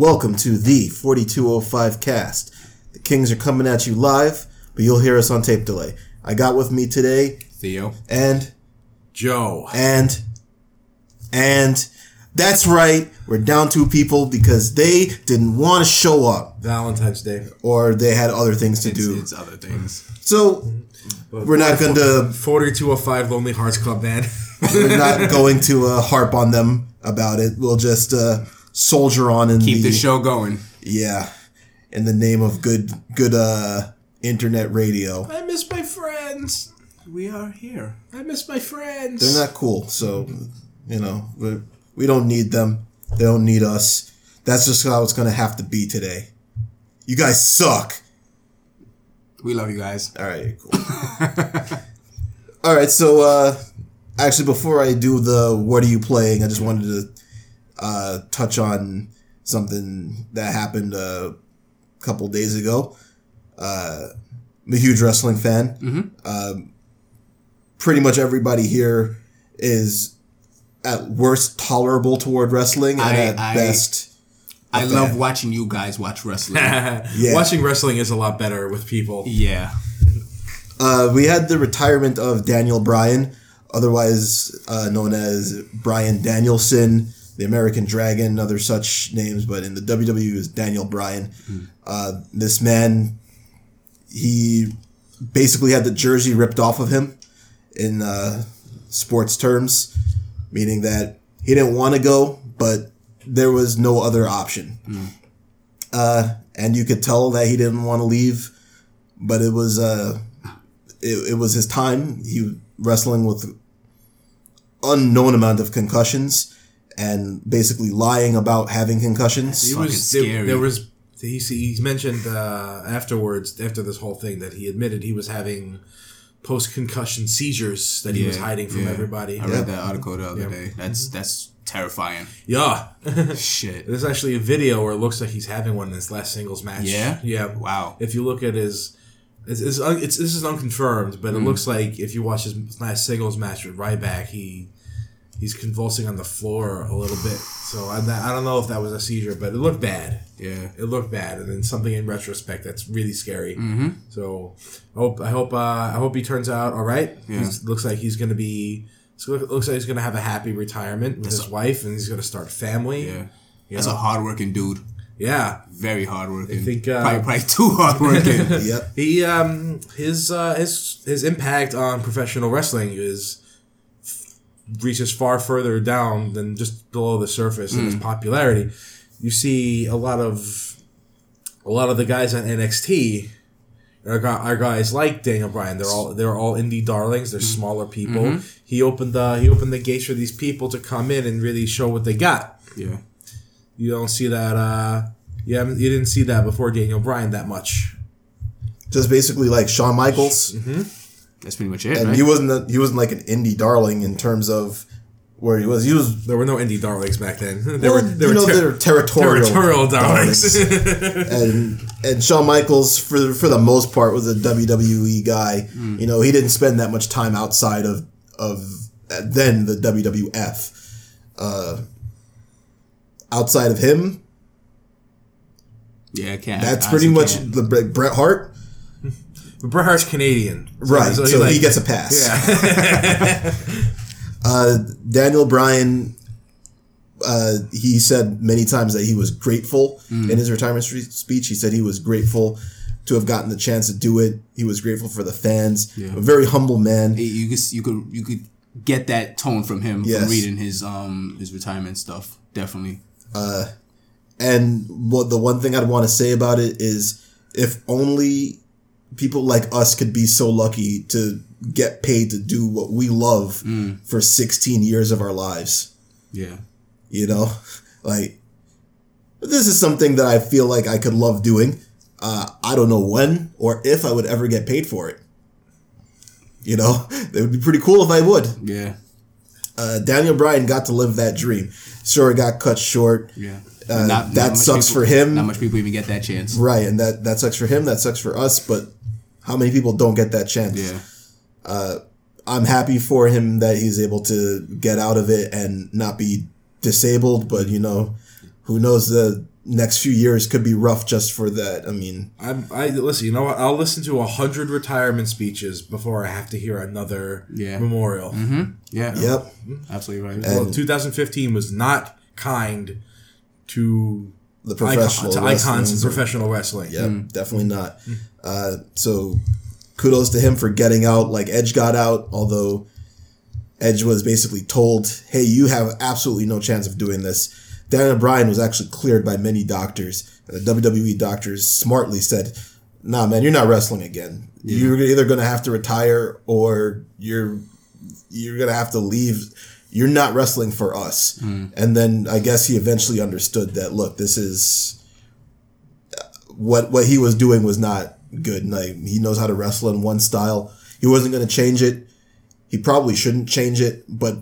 Welcome to the 4205 cast. The Kings are coming at you live, but you'll hear us on tape delay. I got with me today Theo. and Joe. and and that's right, we're down two people because they didn't want to show up Valentine's Day. or they had other things to It's, do. it's other things. So we're not going to 4205 Lonely Hearts Club Band. we're not going to uh, harp on them about it. We'll just uh, soldier on and Keep the the show going. yeah, in the name of good good uh internet radio. I miss my friends. We are here. I miss my friends. They're not cool, so you know we we don't need them. They don't need us. That's just how it's gonna have to be today. You guys suck. We love you guys. All right, cool. All right, so uh, actually, before I do the what are you playing, I just wanted to uh, touch on something that happened a couple days ago. Uh, I'm a huge wrestling fan. Um, pretty much everybody here is at worst tolerable toward wrestling and I- at I- best. I Okay. love watching you guys watch wrestling. Yeah. Watching wrestling is a lot better with people. yeah. Uh, we had the retirement of Daniel Bryan, otherwise uh, known as Bryan Danielson, the American Dragon, other such names, but in the WWE is Daniel Bryan. Uh, this man, he basically had the jersey ripped off of him in uh, sports terms, meaning that he didn't want to go, but there was no other option. Uh, and you could tell that he didn't want to leave, but it was uh, it, it was his time. He was wrestling with unknown amount of concussions and basically lying about having concussions. He was there, scary. there was he he's mentioned uh, afterwards after this whole thing that he admitted he was having post concussion seizures that he was hiding from yeah. everybody. I read that article the other Yeah. day. That's that's terrifying. Yeah. Shit. There's actually a video where it looks like he's having one in his last singles match. Yeah? Yeah. Wow. If you look at his, it's, it's, it's this is unconfirmed, but it looks like if you watch his last singles match with Ryback, he he's convulsing on the floor a little bit. So I, I don't know if that was a seizure, but it looked bad. Yeah. It looked bad, and then something in retrospect that's really scary. Mm-hmm. So I hope I hope uh, I hope he turns out all right. Yeah. Looks like he's gonna be. Looks like he's gonna have a happy retirement with his wife, and he's gonna start a family. Yeah. You That's know? a hardworking dude. Yeah, Very hardworking. I think, uh, probably, probably too hardworking. Yep. he um his uh his his impact on professional wrestling is reaches far further down than just below the surface in its hmm. popularity. You see a lot of a lot of the guys on NXT are, gu- are guys like Daniel Bryan. They're all they're all indie darlings. They're hmm. smaller hmm. people. He opened the he opened the gates for these people to come in and really show what they got. yeah. You don't see that. uh you haven't you didn't see that before Daniel Bryan that much. Just basically like Shawn Michaels, mm-hmm. That's pretty much it, and right? he wasn't a, he wasn't like an indie darling in terms of where he was. He was There were no indie darlings back then. There well, were you were know ter- territorial territorial darlings. and and Shawn Michaels for for the most part was a WWE guy. You know, he didn't spend that much time outside of of then the WWF. Uh, outside of him, yeah, can't. that's I pretty much can't. the Bret Hart, but Bret Hart's Canadian, So- right? So, so he, gets a pass. Yeah, Uh, Daniel Bryan, uh, he said many times that he was grateful in his retirement stre- speech. He said he was grateful to have gotten the chance to do it. He was grateful for the fans. Yeah. A very humble man. you could you could you could get that tone from him Yes. from reading his um his retirement stuff. Definitely. Uh, And what the one thing I'd want to say about it is, if only people like us could be so lucky to get paid to do what we love for 16 years of our lives. Yeah. you know like this is something that i feel like i could love doing uh, i don't know when or if i would ever get paid for it you know it would be pretty cool if i would Yeah. uh, daniel bryan got to live that dream sure it got cut short Yeah. Uh, Not- that not sucks people- for him. Not much people even get that chance. right and that that sucks for him that sucks for us but how many people don't get that chance Yeah. i'm happy for him that he's able to get out of it and not be disabled but you know who knows the next few years could be rough just for that. I mean, I'm, I listen. You know what? I'll listen to a hundred retirement speeches before I have to hear another Yeah. memorial. Yeah. yep. Absolutely right. Well, 2015 was not kind to The icon, professional to wrestling icons in professional wrestling. Yep, definitely not. Uh, so kudos to him for getting out like Edge got out, although Edge was basically told, hey, you have absolutely no chance of doing this. Daniel Bryan was actually cleared by many doctors. The WWE doctors smartly said, nah, man, you're not wrestling again. You're either going to have to retire or you're you're going to have to leave. You're not wrestling for us. And then I guess he eventually understood that, look, this is what what he was doing was not good. Like he knows how to wrestle in one style. He wasn't going to change it. He probably shouldn't change it, but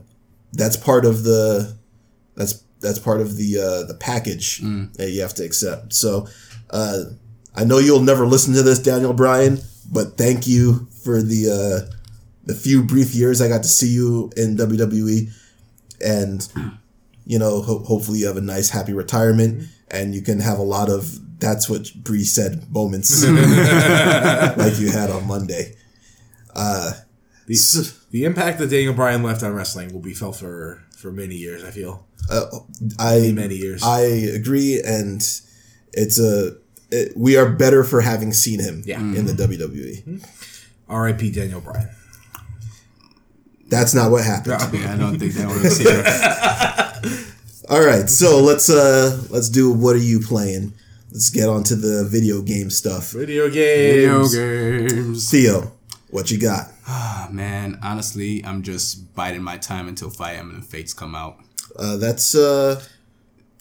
that's part of the that's that's part of the uh, the package that you have to accept. So uh, I know you'll never listen to this, Daniel Bryan, but thank you for the uh, the few brief years I got to see you in WWE, and you know ho- hopefully you have a nice happy retirement and you can have a lot of that's what Brie said moments like you had on Monday. The, the impact that Daniel Bryan left on wrestling will be felt for for many years. I feel Uh, I many years. I agree, and it's a it, we are better for having seen him Yeah. in the WWE. R.I.P. Daniel Bryan. That's not what happened. Yeah, I don't think that works here. All right, so let's uh let's do what are you playing? Let's get on to the video game stuff. Video games. Video games. games. Theo, what you got? Ah, man, honestly, I'm just biding my time until Fire Emblem Fates come out. Uh, that's uh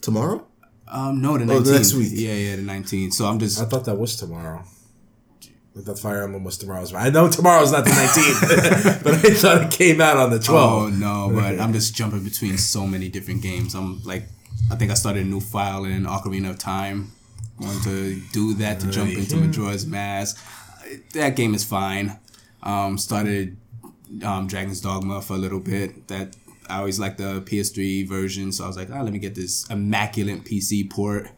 tomorrow. Um, no, the Oh, 19th. the next week. Yeah, yeah, the 19th. So I'm just I thought that was tomorrow. I thought Fire Emblem was tomorrow's. I know tomorrow's not the 19th, but I thought it came out on the 12th. Oh no, but I'm just jumping between so many different games. I'm like, I think I started a new file in Ocarina of Time. Going to do that to jump into Majora's Mask. That game is fine. Um, started um, Dragon's Dogma for a little bit. That I always like the PS3 version, so I was like, oh, let me get this immaculate PC port.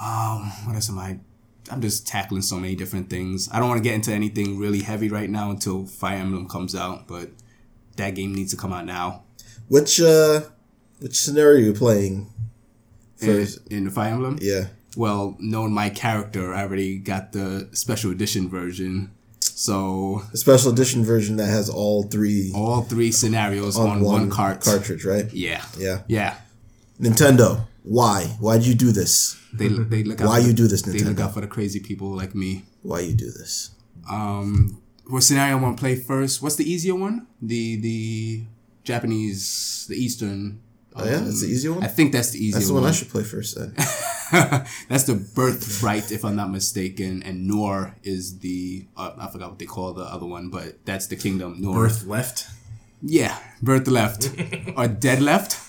Um, what else am I? I'm just tackling so many different things. I don't want to get into anything really heavy right now until Fire Emblem comes out, but that game needs to come out now. Which uh which scenario are you playing? In, First, in the Fire Emblem? yeah. Well, knowing my character, I already got the special edition version. So A special edition version that has all three all three scenarios on, on, one, cart. cartridge, right? Yeah. Yeah. Yeah. Nintendo, why? Why'd you do this? They, they look out Why for you do this, Nintendo? They look Nintendo? out for the crazy people like me. Why you do this? Um, what scenario I want to play first? What's the easier one? The the Japanese, the Eastern. Oh yeah, that's the easy one. I think that's the easier That's the one. one I should play first then. that's the birthright, if I'm not mistaken, and Nohr is the uh, I forgot what they call the other one, but that's the kingdom. Nohr. Birth left. Yeah, birth left or dead left.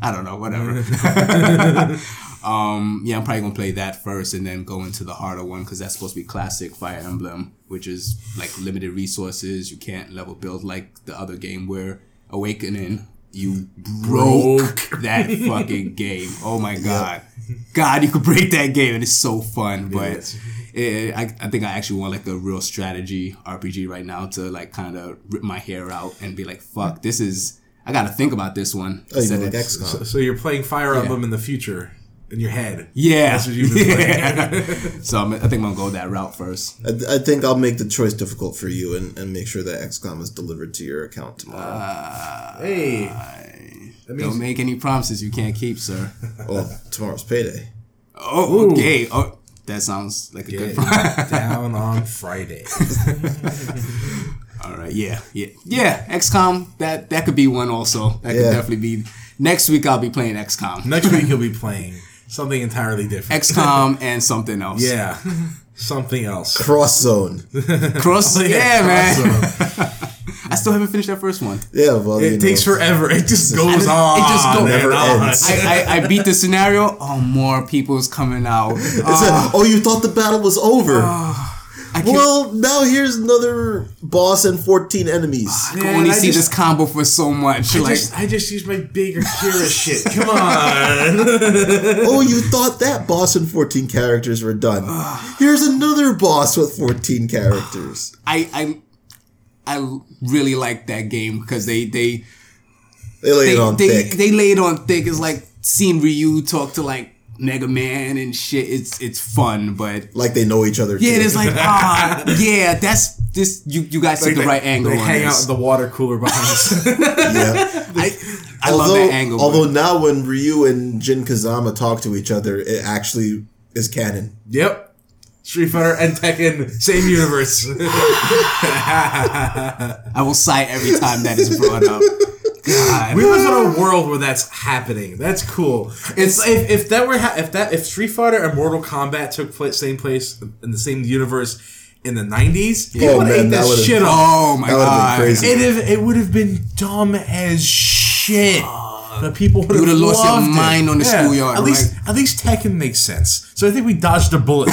I don't know, whatever. um, yeah, I'm probably gonna play that first, and then go into the harder one because that's supposed to be classic Fire Emblem, which is like limited resources. You can't level build like the other game where Awakening. You broke that fucking game. Oh my god, God, you could break that game, and it's so fun. But it, I, I think I actually want like a real strategy RPG right now to like kind of rip my hair out and be like, fuck, this is. I got to think about this one. Oh, you mean like of- So, so you're playing Fire Emblem in the future in your head. Yeah. That's what you've been playing. Yeah. so I'm, I think I'm gonna go that route first. I, I think I'll make the choice difficult for you and, and make sure that XCOM is delivered to your account tomorrow. Uh, hey. That means Don't make any promises you can't keep, sir. well, tomorrow's payday. Oh, okay. Oh, that sounds like a get good plan. down on Friday. All right. Yeah. Yeah. Yeah. XCOM. That that could be one also. That could definitely be. Next week I'll be playing XCOM. Next week you'll be playing something entirely different. XCOM and something else. Yeah. Something else. Cross Zone. Cross. Zone Yeah, man. Awesome. I still haven't finished that first one. Yeah, well, It takes know, forever. It just goes on. it just goes and Never on. ends. I, I, I beat the scenario. Oh, more people's coming out. It Oh, ah. oh, you thought the battle was over. I I can, Well, now here's another boss and 14 enemies. I can Man, only I see just- this combo for so much. I like, just, I just used my bigger Kira shit. Come on. oh, you thought that boss and 14 characters were done. Here's another boss with 14 characters. I, I, I really like that game because they they They lay they it on they, thick. they lay it on thick. It's like seeing Ryu talk to like Mega Man and shit. It's it's fun, but like they know each other. yeah, too. it's like ah, yeah, that's this. You you guys took the right angle They on hang out in the water cooler behind us. yeah. I I although, love that angle. Although now when Ryu and Jin Kazama talk to each other, it actually is canon. yep. Street Fighter and Tekken, same universe. I will sigh every time that is brought up. God. we live in a world where that's happening. That's cool. It's if, if that were ha- if that if Street Fighter and Mortal Kombat took place same place in the same universe in the nineties, people Oh, would man, ate that that would've- shit up. oh my That would've been god! crazy. It it would have been dumb as shit. The people would would've lost your loved it. mind on the schoolyard, At least at least Tekken makes sense. So I think we dodged a bullet.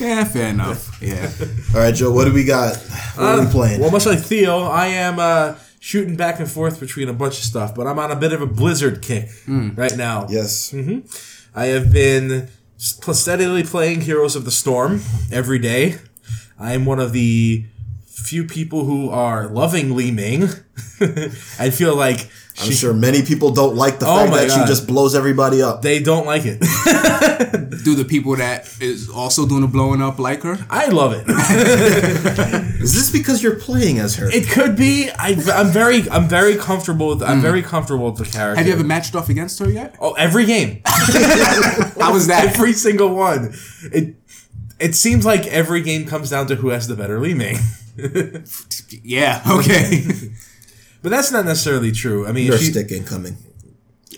Yeah, fair enough. Yeah. All right, Joe, what do we got? What are we playing? Well, much like Theo, I am uh, shooting back and forth between a bunch of stuff, but I'm on a bit of a Blizzard kick hmm. right now. yes. Mm-hmm. I have been steadily playing Heroes of the Storm every day. I am one of the few people who are loving Li Ming. I feel like I'm she, sure many people don't like the Oh fact my that God. she just blows everybody up. they don't like it. Do the people that is also doing the blowing up like her? I love it. Is this because you're playing as her? It could be. I, I'm very, I'm very comfortable with. I'm hmm. very comfortable with the character. Have you ever matched off against her yet? Oh, every game. How was that? every single one. It it seems like every game comes down to who has the better Li Ming. yeah. Okay. But that's not necessarily true. I mean, Your she, stick incoming.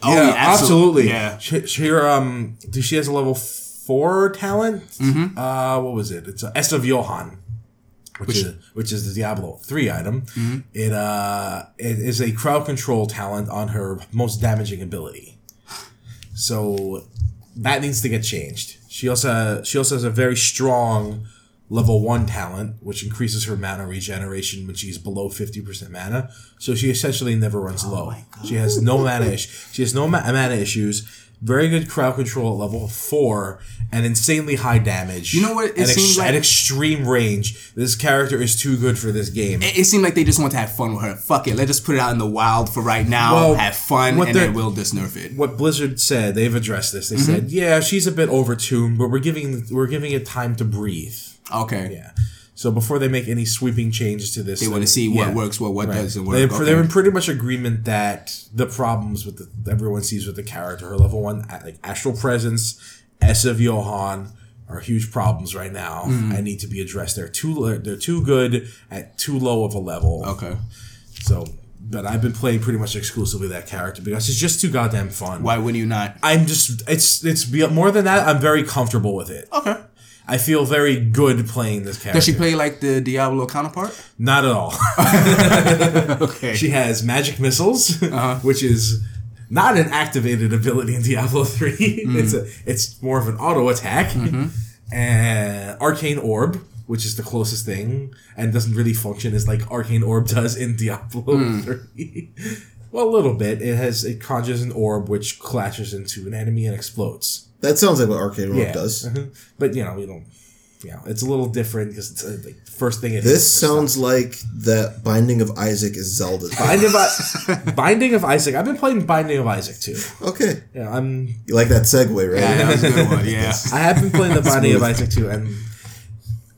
Oh, yeah, absolutely. Yeah. She, she um, she has a level four talent. Mm-hmm. Uh, what was it? It's a Ess of Johan, which, is which is the Diablo three item. It uh, it is a crowd control talent on her most damaging ability. So that needs to get changed. She also she also has a very strong level one talent, which increases her mana regeneration when she's below fifty percent mana. So she essentially never runs low. She has no mana issues. She has no ma- mana issues. Very good crowd control at level four and insanely high damage. You know what? It At, seems like- at extreme range. This character is too good for this game. It, it seemed like they just want to have fun with her. Fuck it. Let's just put it out in the wild for right now. Well, have fun, and then we'll just nerf it. what Blizzard said, they've addressed this. They Mm-hmm. said, "Yeah, she's a bit overtuned, but we're giving we're giving it time to breathe." Okay. Yeah. So before they make any sweeping changes to this, They want to see what works, what what doesn't work. They, okay. They're in pretty much agreement that the problems with the everyone sees with the character, her level one, like astral presence, Ess of Johan, are huge problems right now. Mm-hmm. and need to be addressed. They're too they're too good at too low of a level. okay. So, but I've been playing pretty much exclusively that character because it's just too goddamn fun. Why wouldn't you not? I'm just it's it's more than that. I'm very comfortable with it. Okay. I feel very good playing this character. Does she play like the Diablo counterpart? Not at all. Okay. she has magic missiles, Uh-huh. which is not an activated ability in Diablo 3. Mm. It's a it's more of an auto attack. Mm-hmm. And arcane orb, which is the closest thing and doesn't really function as like arcane orb does in Diablo Hmm. 3. well, a little bit. It has it conjures an orb which clashes into an enemy and explodes. That sounds like what Arcade Rogue Yeah. does. Mhm. But you know, you don't you know, it's a little different because it's uh, like first thing it This hits. sounds like that Binding of Isaac is Zelda. Binding of, I- Binding of Isaac. I've been playing Binding of Isaac too. Okay. Yeah, I'm. You like that segue, right? Yeah, that was a good one. Yeah. I have been playing the Binding of Isaac too, and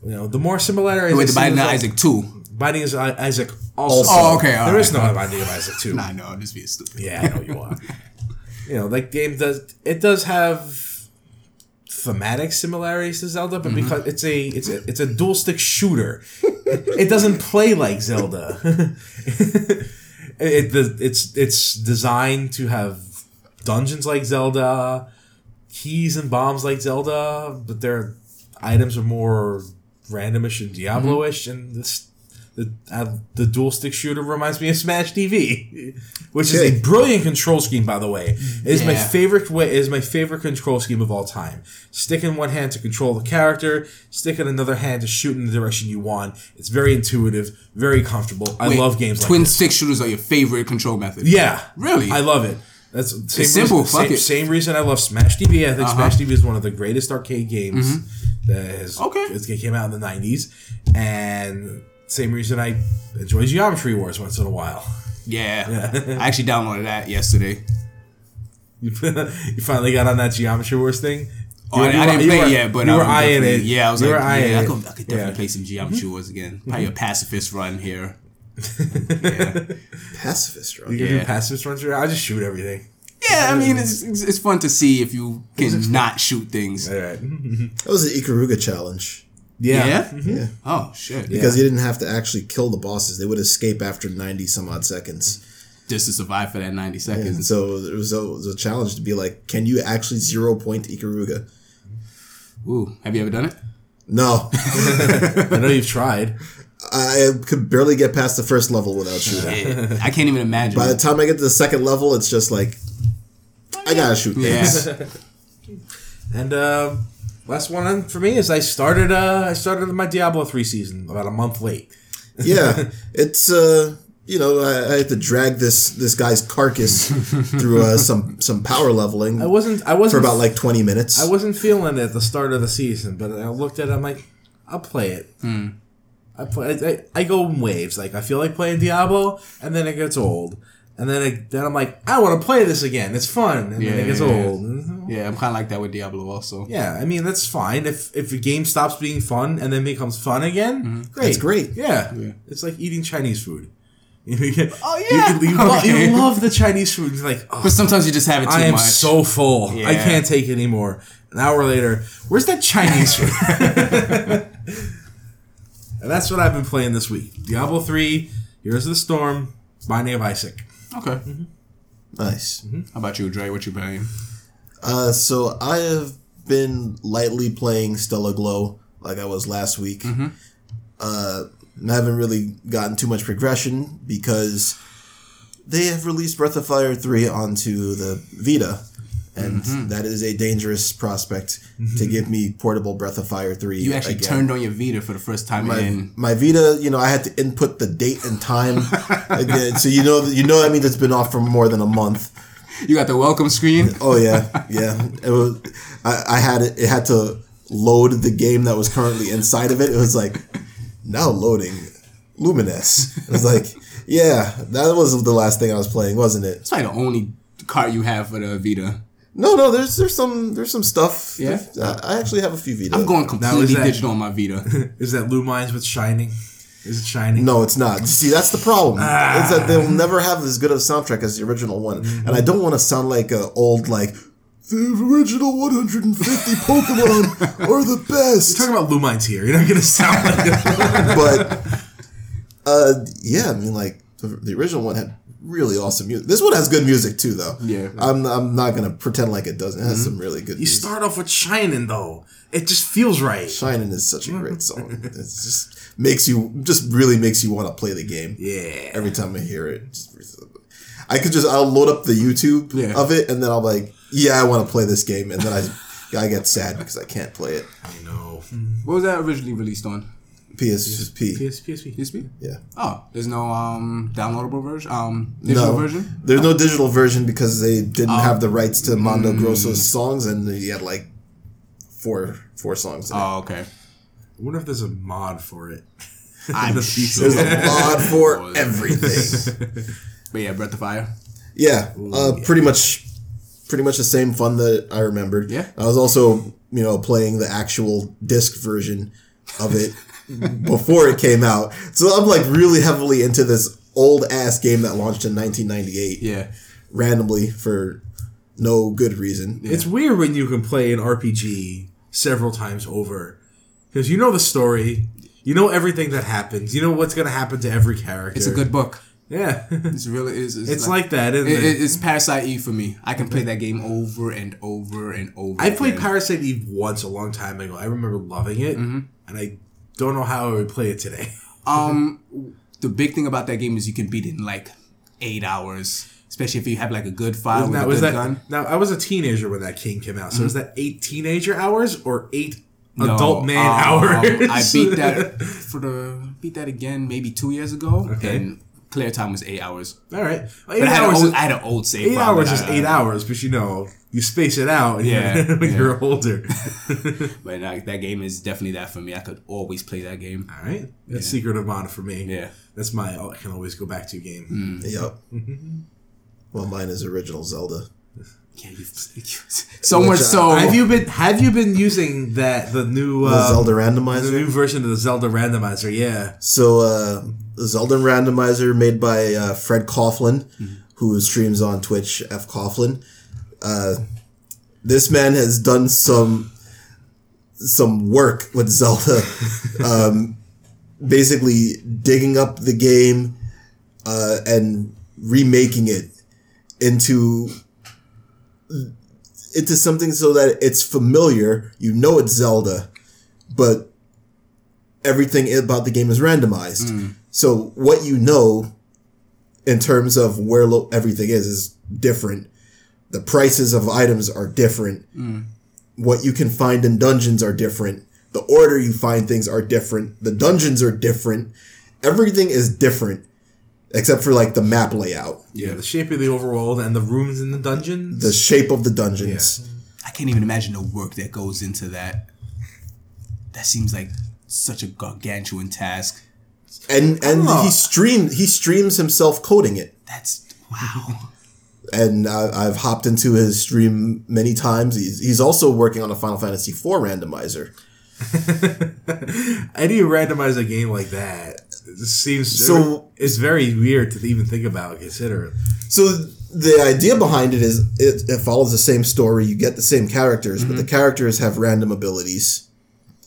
you know the more similarities. Wait, the Binding of with Isaac two. Binding of Isaac also. Also. Oh, okay, all There is right. no Binding of Isaac two. Nah, no, I'm just being stupid. Yeah, I know you are. you know, like game does it does have thematic similarities to Zelda, but mm-hmm. because it's a it's a it's a dual stick shooter, it doesn't play like Zelda. it, the, it's it's designed to have dungeons like Zelda, keys and bombs like Zelda, but their items are more randomish and mm-hmm. Diablo-ish, and this the uh, the dual stick shooter reminds me of Smash TV, which is a brilliant control scheme. By the way, it is my favorite way. It is my favorite control scheme of all time. Stick in one hand to control the character. Stick in another hand to shoot in the direction you want. It's very intuitive, very comfortable. I love games like Twin this. stick shooters are your favorite control method. Yeah, Really? I love it. That's same simple, Reason, fuck same, it. same reason I love Smash TV. I think Uh-huh. Smash TV is one of the greatest arcade games that has. Okay. it came out in the '90s, and same reason I enjoy Geometry Wars once in a while. Yeah. I actually downloaded that yesterday. You, you finally got on that Geometry Wars thing. Oh, I, You were- I didn't you play were- it yet, but you I were was eyeing it. Yeah, I was You like, were yeah, I could, I could definitely Yeah. play some Geometry Wars again. Probably a pacifist run here. Pacifist, run. You can Yeah. do passive runs. I just shoot everything. Yeah, I mean, it's, it's, it's fun to see if you can not shoot things. All right. That was the Ikaruga challenge. Yeah. Yeah? Yeah. Oh, shit. Because you didn't have to actually kill the bosses. They would escape after 90 some odd seconds. Just to survive for that 90 And seconds. so it was, a, it was a challenge to be like, can you actually zero point Ikaruga? Ooh, have you ever done it? No. I know you've tried. I could barely get past the first level without shooting. I can't even imagine. By the time I get to the second level, it's just like, I gotta shoot yeah. And uh, last one for me is I started. Uh, I started my Diablo three season about a month late. yeah, it's uh, you know, I, I had to drag this this guy's carcass through uh, some some power leveling I wasn't. I for wasn't for about like twenty minutes. I wasn't feeling it at the start of the season, but I looked at it. I'm like, I'll play it. I play. I, I, I go in waves. Like I feel like playing Diablo, and then it gets old, and then it, then I'm like, I want to play this again. It's fun, and then Yeah, it gets yeah, yeah. old. Yeah, I'm kind of like that with Diablo also. Yeah, I mean that's fine. If if a game stops being fun and then becomes fun again, mm-hmm. great. That's great. Yeah. Yeah. it's like eating Chinese food. oh yeah. you, you, Okay. you love the Chinese food. You're like, oh, But sometimes you just have it too I am much. so full. I can't take it anymore. An hour later, where's that Chinese food? and that's what I've been playing this week. Diablo 3, Heroes of the Storm, Binding of Isaac. Okay. nice. How about you, Dre? What you playing? Uh, so I have been lightly playing Stella Glow like I was last week. Uh, I haven't really gotten too much progression because they have released Breath of Fire 3 onto the Vita. And mm-hmm. that is a dangerous prospect to mm-hmm. give me portable Breath of Fire 3. You actually again. turned on your Vita for the first time my, in. my Vita, you know, I had to input the date and time again. So you know, you know, that means it's been off for more than a month. You got the welcome screen. Oh yeah, yeah. It was. I, I had it. It had to load the game that was currently inside of it. It was like now loading Lumines. It was like, yeah, that was the last thing I was playing, wasn't it? It's probably the only card you have for the Vita. No, no. There's there's some there's some stuff. Yeah? I I actually have a few Vita. I'm going is completely that- digital on my Vita. Is that Lumines with Shining? Is it Shining? No, it's not. See, that's the problem. Ah. Is that they'll never have as good of a soundtrack as the original one, Mm-hmm. and I don't want to sound like a old like the original 150 Pokemon are the best. Talking about Lumines here. You're not going to sound like it. but uh, yeah, I mean, like the, original one had really awesome music. This one has good music too, though. Yeah. I'm I'm not gonna pretend like it doesn't. It has some mm-hmm. really good. You music. start off with Shining, though. It just feels right. Shining is such a great song. It just makes you just really makes you want to play the game. Yeah. Every time I hear it, I could just I'll load up the YouTube Yeah. of it and then I'll like, yeah, I want to play this game, and then I I get sad because I can't play it. I know. Hmm. what was that originally released on? PSP. PS, PSP. PSP? Yeah. Oh, there's no um downloadable version, um digital No, version. there's no digital version because they didn't Oh. have the rights to Mondo Mm. Grosso's songs, and he had like four four songs. In it. Oh, okay. I wonder if there's a mod for it. I'm The sure. There's a mod Oh, for everything. But yeah, Breath of Fire. Yeah, uh, pretty much, pretty much the same fun that I remembered. Yeah. I was also, you know, playing the actual disc version of it before it came out. So I'm like really heavily into this old ass game that launched in 1998 Yeah. randomly for no good reason. It's weird when you can play an RPG several times over. Because you know the story, you know everything that happens, you know what's going to happen to every character. It's a good book. Yeah. It's really is. It's, it's like that, isn't It, it? it- it's Parasite Eve for me. I can play that game over and over and over. I played again. Parasite Eve once a long time ago. I remember loving it, Mm-hmm. and I don't know how I would play it today. Um, the big thing about that game is you can beat it in like eight hours, especially if you have like a good file with now, a was good that gun. now? I was a teenager when that game came out. So is that eight teenager hours or eight No, adult man um, hours? I beat that for the beat that again maybe two years ago, Okay. and clear time was eight hours. All right, Well, eight But I had, an hours. old, is- I had an old save. eight hours is I- eight hours, but you know you space it out. Yeah, when yeah. you're older. But like, that game is definitely that for me. I could always play that game. All right, that's Secret of Mana for me. Yeah. that's my oh, I can always go back to game. Yep. well, mine is original Zelda. Yeah, you, so much Which, uh, so. Have you been Have you been using that the new The um, Zelda the randomizer. new version of the Zelda randomizer? Yeah. So, uh, Zelda randomizer made by uh, Fred Coughlin, who streams on Twitch, F Coughlin. Uh, this man has done some some work with Zelda, um, basically digging up the game uh, and remaking it into into something so that it's familiar. You know it's Zelda, but everything about the game is randomized. So what you know in terms of where lo- everything is is different. The prices of items are different. Mm. What you can find in dungeons are different. The order you find things are different. The dungeons are different. Everything is different except for like the map layout, Yeah, the shape of the overworld and the rooms in the dungeons. the shape of the dungeons. I can't even imagine the work that goes into that. That seems like such a gargantuan task. And and Oh. he streamed he streams himself coding it. That's wow. and I, I've hopped into his stream many times. He's, he's also working on a Final Fantasy IV randomizer. How do you randomize a game like that? It seems So- It's very weird to even think about. Consider. So the idea behind it is it, it follows the same story. You get the same characters, but the mm-hmm. characters have random abilities.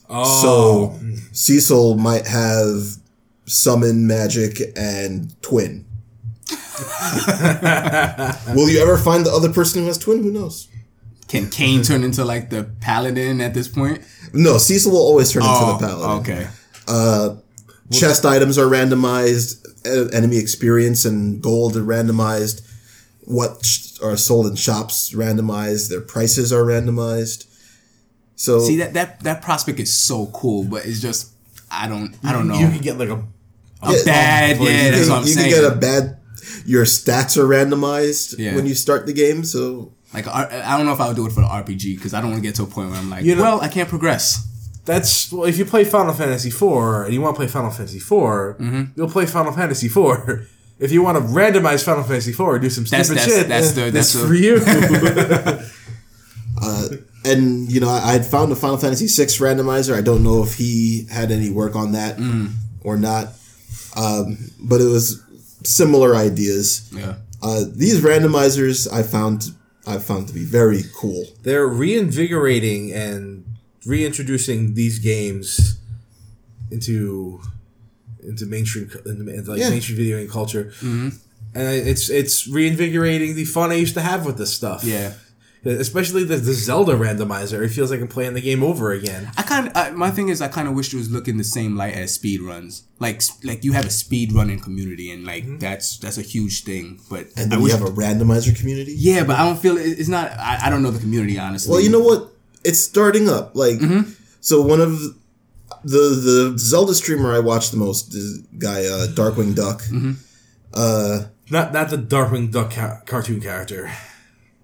Oh, So Cecil might have summon magic and twin. Will you ever find the other person who has twin? Who knows? Can Kain turn into like the paladin at this point? No, Cecil will always turn into Oh, the paladin. okay. Uh, chest items are randomized enemy experience and gold are randomized what sh- are sold in shops randomized their prices are randomized so See that that that prospect is so cool, but it's just I don't I don't know. You can get like a. a bad, you yeah, can, that's what I'm you saying. can get a bad your stats are randomized Yeah. when you start the game so like I don't know if I would do it for the RPG because I don't want to get to a point where I'm like, You know- well, I can't progress. That's well. If you play Final Fantasy IV and you want to play Final Fantasy IV, Mm-hmm. you'll play Final Fantasy IV. If you want to randomize Final Fantasy IV or do some That's- stupid that's- shit, that's the- that's, that's the- for you. and you know I had found a Final Fantasy VI randomizer. I don't know if he had any work on that Mm. or not, um, but it was similar ideas. Yeah. Uh, these randomizers I found I found to be very cool. They're reinvigorating and reintroducing these games into into mainstream into, into like Yeah. mainstream video game culture. Mm-hmm. And it's it's reinvigorating the fun I used to have with this stuff. Yeah. Especially the, the Zelda randomizer. It feels like I'm playing the game over again. I kind of my thing is I kind of wish it was looking the same light as speed runs. Like like you have a speed running community and like mm-hmm. that's that's a huge thing. But And I then we have a randomizer community. yeah, but I don't feel it's not. I, I don't know the community honestly. Well, you know what? It's starting up. Like, mm-hmm. so one of the the Zelda streamer I watch the most is guy uh, Darkwing Duck. Mm-hmm. Uh, not not the Darkwing Duck ca- cartoon character.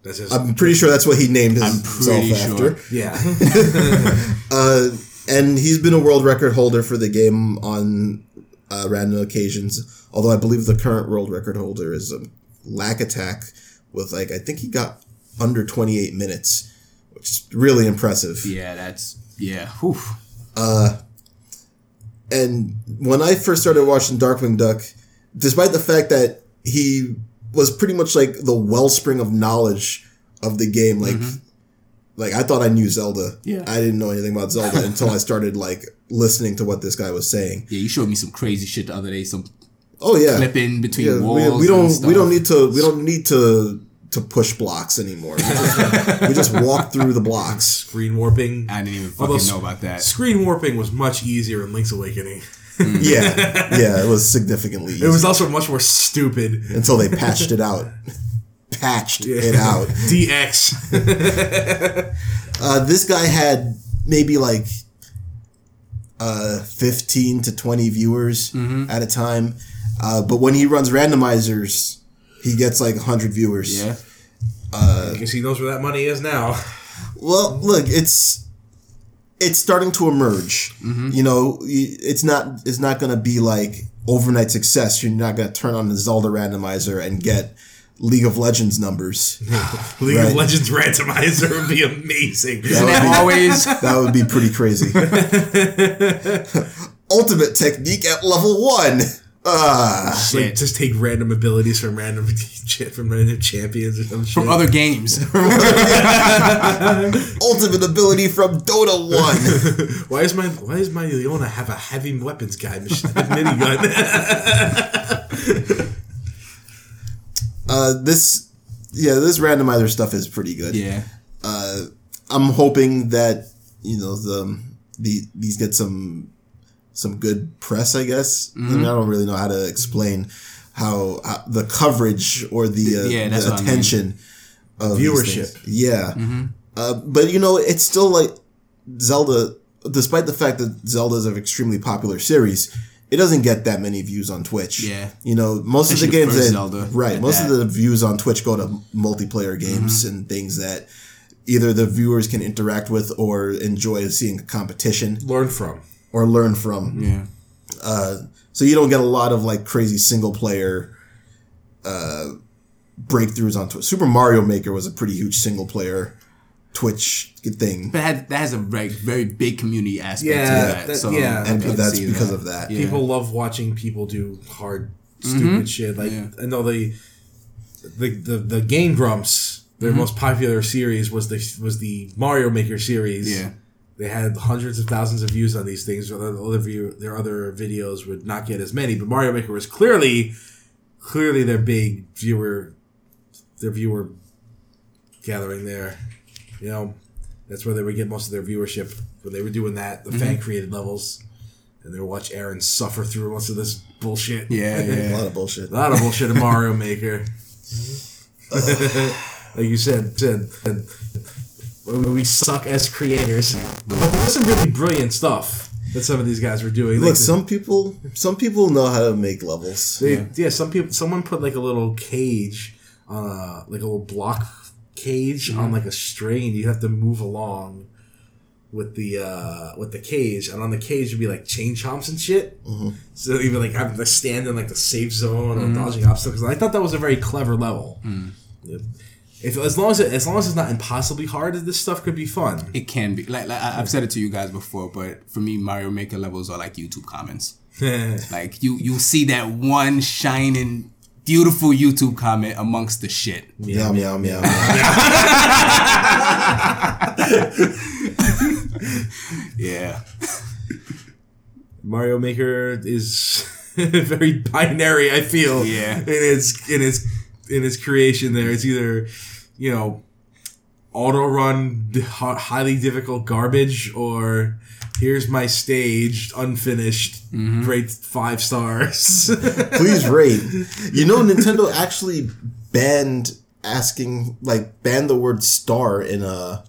That's just I'm pretty sure that's what he named himself pretty after. sure. yeah. Uh, and he's been a world record holder for the game on uh, random occasions. Although I believe the current world record holder is a Lack Attack with like I think he got under 28 minutes, which is really impressive. yeah, that's yeah. Whew. And when I first started watching Darkwing Duck, despite the fact that he was pretty much like the wellspring of knowledge of the game, like mm-hmm. like I thought I knew Zelda. Yeah. I didn't know anything about Zelda until I started like listening to what this guy was saying. Yeah, you showed me some crazy shit the other day. Some Oh yeah. flipping between Yeah, walls. we, we don't stuff. we don't need to we don't need to to push blocks anymore. We just, we just walk through the blocks. Screen warping. I didn't even Although fucking know about that. Screen warping was much easier in Link's Awakening. Yeah, yeah, it was significantly. It was also much more stupid. until they patched it out. Patched it out. DX. Uh, this guy had maybe like uh, 15 to 20 viewers Mm-hmm. at a time. Uh, but when he runs randomizers, he gets like 100 viewers. Yeah. I guess he knows where that money is now. Well, look, it's it's starting to emerge. Mm-hmm. You know, it's not it's not going to be like overnight success. You're not going to turn on the Zelda randomizer and get League of Legends numbers. League Right. of Legends randomizer would be amazing. Isn't that always? That would be pretty crazy. Ultimate technique at level one. Ah, Just, like, just take random abilities from random from random champions or some shit. From other games. ultimate ability from Dota one. why is my why does my Leona have a heavy weapons guy machine minigun? Uh, this, yeah, this randomizer stuff is pretty good. Yeah. I'm hoping that you know the the these get some some good press. I guess. I, mean, I don't really know how to explain how, how the coverage or the uh, Yeah, the what I mean. attention of these Viewership. things. Yeah, uh, but you know, it's still like Zelda. Despite the fact that Zelda is an extremely popular series, it doesn't get that many views on Twitch. Yeah. you know, most of the games first that Zelda right, at most of the views on Twitch go to multiplayer games Mm-hmm. and things that either the viewers can interact with or enjoy seeing a competition Learn from. Or learn from. Yeah. Uh, so you don't get a lot of like crazy single player uh, breakthroughs on Twitch. Super Mario Maker was a pretty huge single player Twitch thing. But that, that has a very, very big community aspect Yeah, to that. that- so yeah. And could that's because that. of that. Yeah. People love watching people do hard, mm-hmm. stupid shit. Like Yeah. I know the the the, the Game Grumps. Their mm-hmm. most popular series was the was the Mario Maker series. Yeah. They had hundreds of thousands of views on these things. Their other view, their other videos would not get as many, but Mario Maker was clearly, clearly their big viewer, their viewer gathering there. You know, that's where they would get most of their viewership when they were doing that. The mm-hmm. fan created levels, and they would watch Aaron suffer through most of this bullshit. Yeah, A yeah. lot of bullshit. a lot of bullshit in Mario Maker. like you said, said, said we suck as creators. But there's some really brilliant stuff that some of these guys were doing. Look, Like, some people some people know how to make levels. they, yeah. some people, someone put like a little cage, uh, like a little block cage on like a string, and you have to move along with the uh with the cage, and on the cage would be like chain chomps and shit. So even like having to stand in like the safe zone or dodging obstacles. I thought that was a very clever level. Yeah. If as long as it, as long as it's not impossibly hard, this stuff could be fun. It can be. Like, like I- I've said it to you guys before, but for me, Mario Maker levels are like YouTube comments. Like you, you see that one shining, beautiful YouTube comment amongst the shit. Meow meow meow. meow. Yeah. Mario Maker is very binary. I feel Yeah. in its in its in its creation. There, it's either you know auto run highly difficult garbage or here's my stage unfinished mm-hmm. great five stars. Please rate. You know, Nintendo actually banned asking like banned the word star in a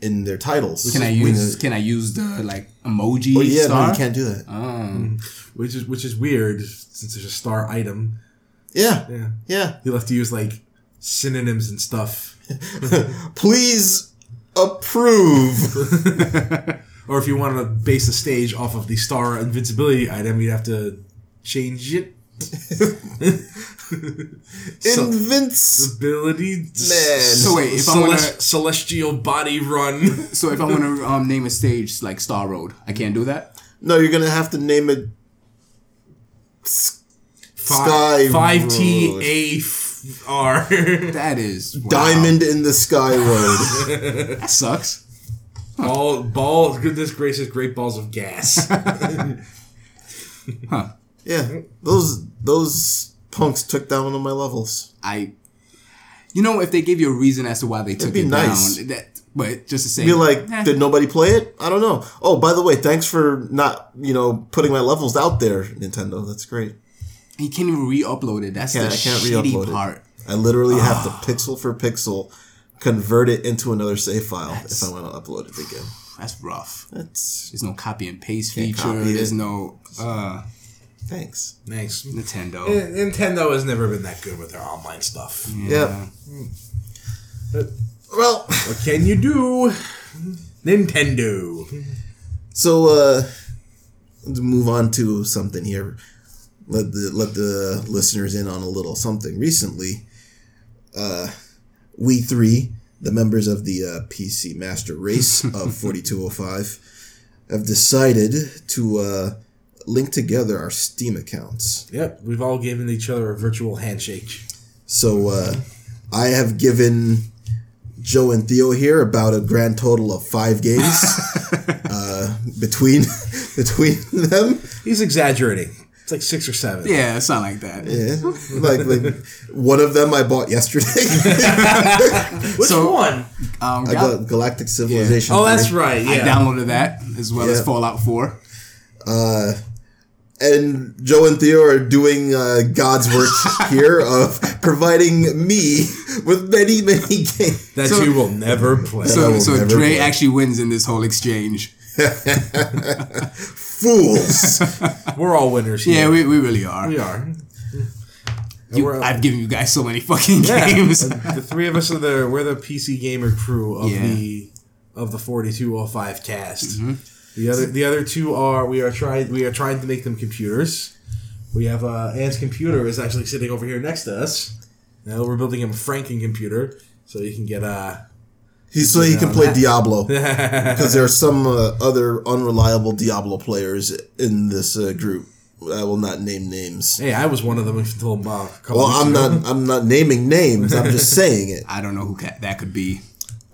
in their titles. Can I use? it- Can I use the like emoji Oh yeah, star? no, you can't do that. Oh. Mm-hmm. which is which is weird since there's a star item. Yeah, Yeah, yeah. you'll have to use like synonyms and stuff. Please approve. Or if you want to base the stage off of the star invincibility item, you'd have to change it. Invincibility Man. So wait, if I wanna- celestial body run. So if I want to um, name a stage like Star Road, I can't do that. No, you're gonna have to name it. Sky Five T Road. A F R. That is wow. Diamond in the Sky Road. That sucks. Ball, ball. Goodness gracious, great balls of gas. Huh. Yeah, those those punks took down one of my levels. I You know, if they gave you a reason as to why they took be it nice. down, that, but just to say, Be like, eh, did nobody play it? I don't know. Oh, by the way, thanks for not, you know, putting my levels out there, Nintendo. That's great. You can't even re-upload it. That's Can't- the I can't shitty re-upload it. part. I literally have to pixel for pixel convert it into another save file if I want to upload it again. That's rough. That's There's no copy and paste feature. There's it. no uh, thanks. Thanks. Nintendo. N- Nintendo has never been that good with their online stuff. Yeah. Well, What can you do? Nintendo. so uh let's move on to something here. Let the let the listeners in on a little something. Recently, uh we three, the members of the uh, PC Master Race of 4205, have decided to uh link together our Steam accounts. Yep, we've all given each other a virtual handshake. So uh, I have given Joe and Theo here about a grand total of five games uh, between between them. He's exaggerating. It's like six or seven. yeah, it's not like that. Yeah, like, like one of them I bought yesterday. Which So- one? Um, I Gal- got Galactic Civilization. Oh, that's 3. right. I downloaded that as well as Fallout 4. And Joe and Theo are doing uh, God's work here of providing me with many many games. that So- you will never play. So, so never Dre play. actually wins in this whole exchange. Fools. We're all winners here. Yeah, we, we really are. we are. You- we're- I've given you guys so many fucking yeah, games. the three of us are the we're the PC gamer crew of Yeah. the of the forty two oh five cast. Mm-hmm. The other the other two are we are trying we are trying to make them computers. We have uh, Ant's computer is actually sitting over here next to us. Now we're building him a Franken computer so he can get uh He, so he can play. Diablo because there are some uh, other unreliable Diablo players in this uh, group. I will not name names. Hey, I was one of them until uh, a couple Well, I'm ago. not. I'm not naming names. I'm just saying it. I don't know who ca- that could be.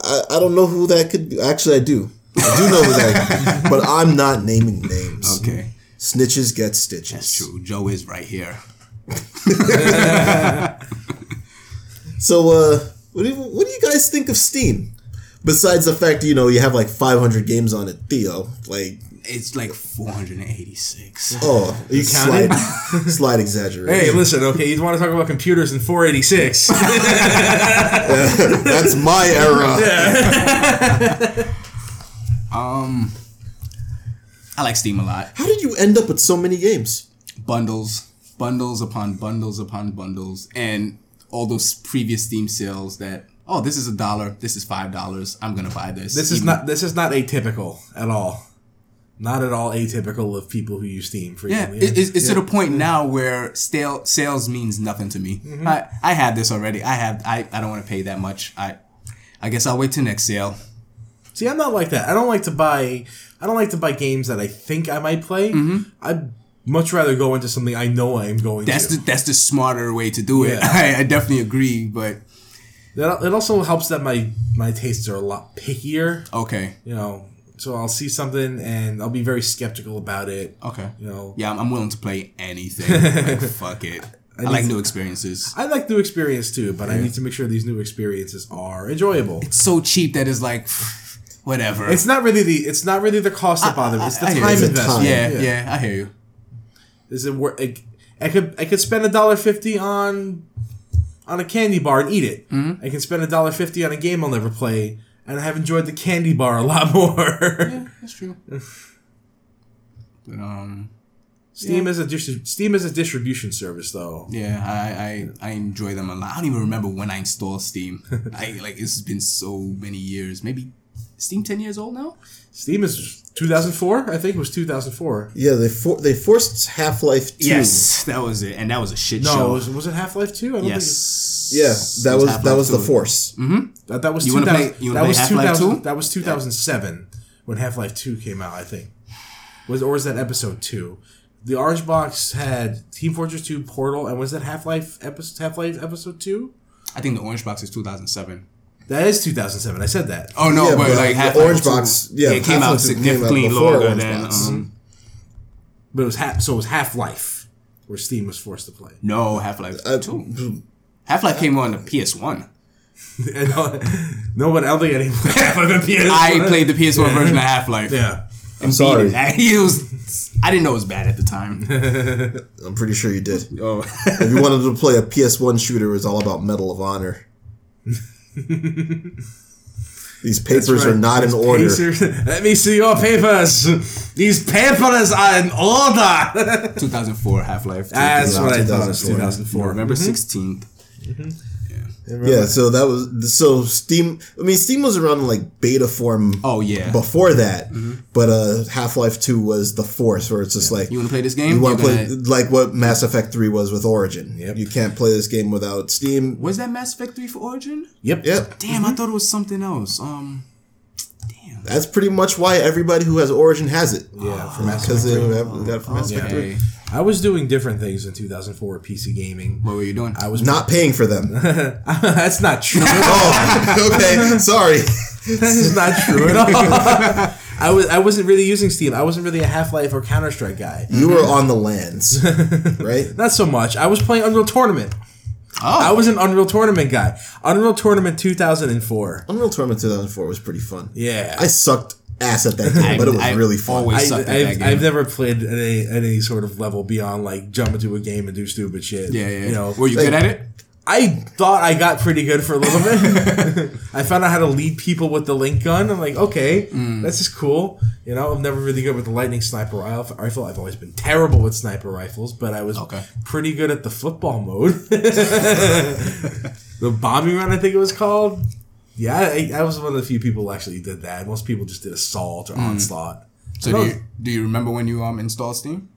I, I don't know who that could be. Actually, I do. I do know who that but I'm not naming names. Okay, Snitches get stitches. that's true. Joe is right here. So, uh, what do you, what do you guys think of Steam? Besides the fact, you know, you have like 500 games on it, Theo. Like, It's like 486. oh, you counted? slight, slight exaggeration. Hey, listen, okay, you want to talk about computers in 486. That's my era. Um, I like Steam a lot. How did you end up with so many games? Bundles, bundles upon bundles upon bundles, and all those previous Steam sales that oh, this is a dollar, this is five dollars. I'm gonna buy this. This is Even- not this is not atypical at all. Not at all atypical of people who use Steam for Yeah, it, it's, it's to the point now where stale sales means nothing to me. Mm-hmm. I, I have this already. I have I, I don't want to pay that much. I I guess I'll wait till next sale. See, I'm not like that. I don't like to buy. I don't like to buy games that I think I might play. Mm-hmm. I'd much rather go into something I know I am going That's to. the that's the smarter way to do it. Yeah. I, I definitely agree, but That- it also helps that my my tastes are a lot pickier. okay, You know, so I'll see something and I'll be very skeptical about it. okay. You know, Yeah, I'm, I'm willing to play anything. like, fuck it. I, like new experiences. I like new experience too, but I need to make sure these new experiences are enjoyable. It's so cheap that it's like whatever. It's not really the it's not really the cost that bothers me. It's the I- I time you. It's the investment. time. yeah, yeah, I hear you. Is it worth? I, I could I could spend a dollar fifty on on a candy bar and eat it. Mm-hmm. I can spend a dollar fifty on a game I'll never play, and I have enjoyed the candy bar a lot more. yeah, That's true. But um, Steam is a distri- Steam is a distribution service though. yeah, I, I I enjoy them a lot. I don't even remember when I installed Steam. I like it's been so many years. Maybe Steam ten years old now. Steam is 2004. I think it was 2004. Yeah, they for, they forced Half Life Two. Yes, that was it, and that was a shit No, show. was, was it Half Life 2? I don't yes. Yeah, that was Half-Life that was the 2. Force. think that, that was You wanna 2000 play- you that play was Half-Life 2000 2? That was 2007 when Half Life 2 came out. I think was or was that episode two? The Orange Box had Team Fortress 2 Portal, and was that Half Life episode Half Life episode two? I think the Orange Box is 2007. That is 2007. I said that. Oh no, Yeah, but, but like the Half-Life Orange 2, Box- yeah, it came out Half-Life 2 came out significantly before longer Orange than Box. um, But it was half. So it was Half Life, where Steam was forced to play. no Half Life Uh, Two. Half Life came on the PS One. No, no one, I don't think anyone half of the PS1. I played the PS1 version of Half Life. Yeah. I'm sorry. He was. I didn't know it was bad at the time. I'm pretty sure you did. Oh, if you wanted to play a PS1 shooter, it was all about Medal of Honor. These papers are not in order. Pacers- Let me see your papers. These papers are in order. 2004 Half Life. That's what I thought. It was 2004. 2004. November mm-hmm. 16th. Yeah, so that was so Steam. I mean, Steam was around in like beta form. Oh, yeah. before that, but uh, Half Life Two was the force, where it's just like You want to play this game? you want to play gonna- like what Mass Effect Three was with Origin. Yep. You can't play this game without Steam. Was that Mass Effect 3 for Origin? Yep. Yep, Damn, I thought it was something else. Um, damn. that's pretty much why everybody who has Origin has it. Yeah, for Mass because they have, got it from Mass Effect Three. Okay. I was doing different things in 2004 with PC gaming. What were you doing? I was Not paying for them. That's not true. oh, okay. Sorry. that is not true at all. I was I wasn't really using Steam. I wasn't really a Half Life or Counter Strike guy. You were on the LANs, right? Not so much. I was playing Unreal Tournament. oh, I was an Unreal Tournament guy. Unreal Tournament 2004. Unreal Tournament 2004 was pretty fun. Yeah. I sucked ass at that game, but it was I really fun. always- I, sucked at that I've, game. I've never played at any, any sort of level beyond like jump into a game and do stupid shit. yeah, yeah. You know, were you like- good at it? I thought I got pretty good for a little bit. I found out how to lead people with the link gun. I'm like, okay, Mm. this is cool. You know, I'm never really good with the lightning sniper rif- rifle. I've always been terrible with sniper rifles, but I was Okay. pretty good at the football mode. the bombing run, I think it was called. Yeah, I, I was one of the few people who actually did that. Most people just did assault Mm. or onslaught. So do you, do you remember when you um installed Steam?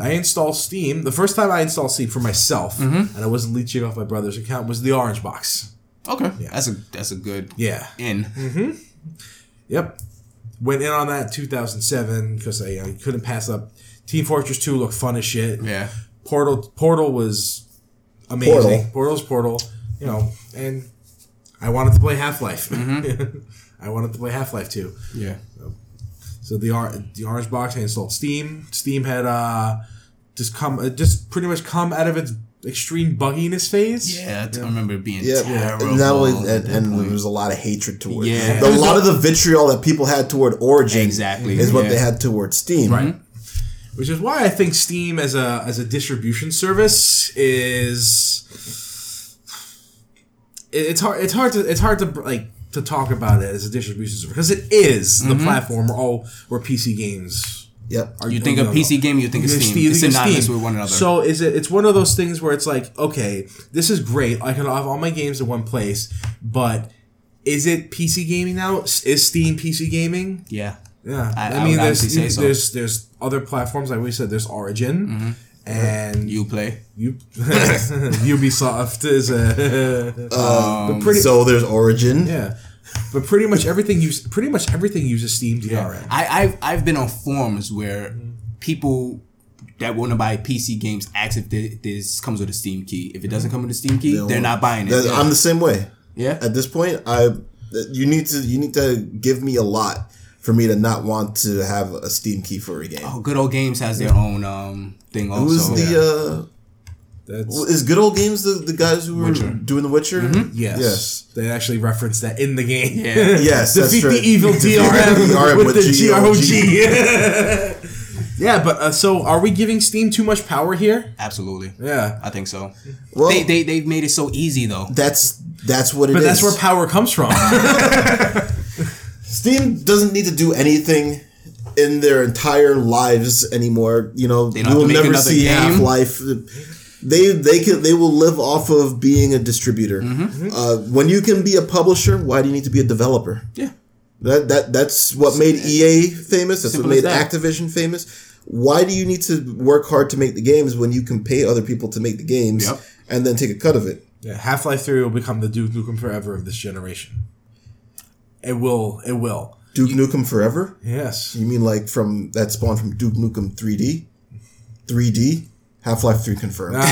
I installed Steam. The first time I installed Steam for myself, Mm-hmm. and I wasn't leeching off my brother's account, was the Orange Box. Okay, that's a that's a good Yeah. in. Yep. Went in on that 2007 because I, I couldn't pass up. Team Fortress 2 looked fun as shit. Yeah, Portal Portal was amazing. Portal. Portal's Portal, you know, and I wanted to play Half Life. Mm-hmm. I wanted to play Half Life too. yeah. So the or- the Orange Box I installed Steam. Steam had uh just come uh, just pretty much come out of its extreme bugginess phase. Yeah, I remember it being Yeah, terrible. and not only and, and there was a lot of hatred toward. Yeah. the, a lot of the vitriol that people had toward Origin Exactly, is what yeah. they had toward Steam. Right. Which is why I think Steam as a as a distribution service is it- it's hard it's hard to it's hard to like to talk about it as a distribution service because it is the mm-hmm. platform where all where PC games Yep. are. You think of PC game, you think of Steam. Steam- It's Steam. synonymous with one another. So is it? It's one of those things where it's like, okay, this is great. I can have all my games in one place, but is it PC gaming now? Is Steam PC gaming? yeah, Yeah, I- I, I mean, there's so. there's there's other platforms like we said. There's Origin, mm-hmm. And you play. you Ubisoft is a Um, pretty so there's Origin. yeah, but pretty much everything use pretty much everything uses Steam DRM. I, I've I've been on forums where people that want to buy PC games ask if this comes with a Steam key. If it doesn't come with a Steam key, they're not buying it. I'm the same way. yeah. At this point, I you need to you need to give me a lot for me to not want to have a Steam key for a game. Oh, Good Old Games has their own um thing also. Who's the That's uh, is Good Old Games the, the guys who were Witcher. doing The Witcher? yes, Yes. they actually reference that in the game. Yeah. Yes, that's Defeat the evil DRM DRM with, with the GOG. GOG. yeah, but uh, so are we giving Steam too much power here? Absolutely. Yeah, I think so. Well- they, they they've made it so easy though. That's that's what it is. but that's where power comes from. Steam doesn't need to do anything in their entire lives anymore. You know, They we will never see. Half Life. They they can they will live off of being a distributor. Mm-hmm. Uh, when you can be a publisher, why do you need to be a developer? Yeah. That that that's what made EA famous. That's what made that. Activision famous. Why do you need to work hard to make the games when you can pay other people to make the games Yep. and then take a cut of it? yeah, Half Life Three will become the Duke Nukem Forever of this generation. It will. It will. Duke Nukem Forever? Yes. You mean like from that spawned from Duke Nukem 3D? 3D? Half Life 3 confirmed.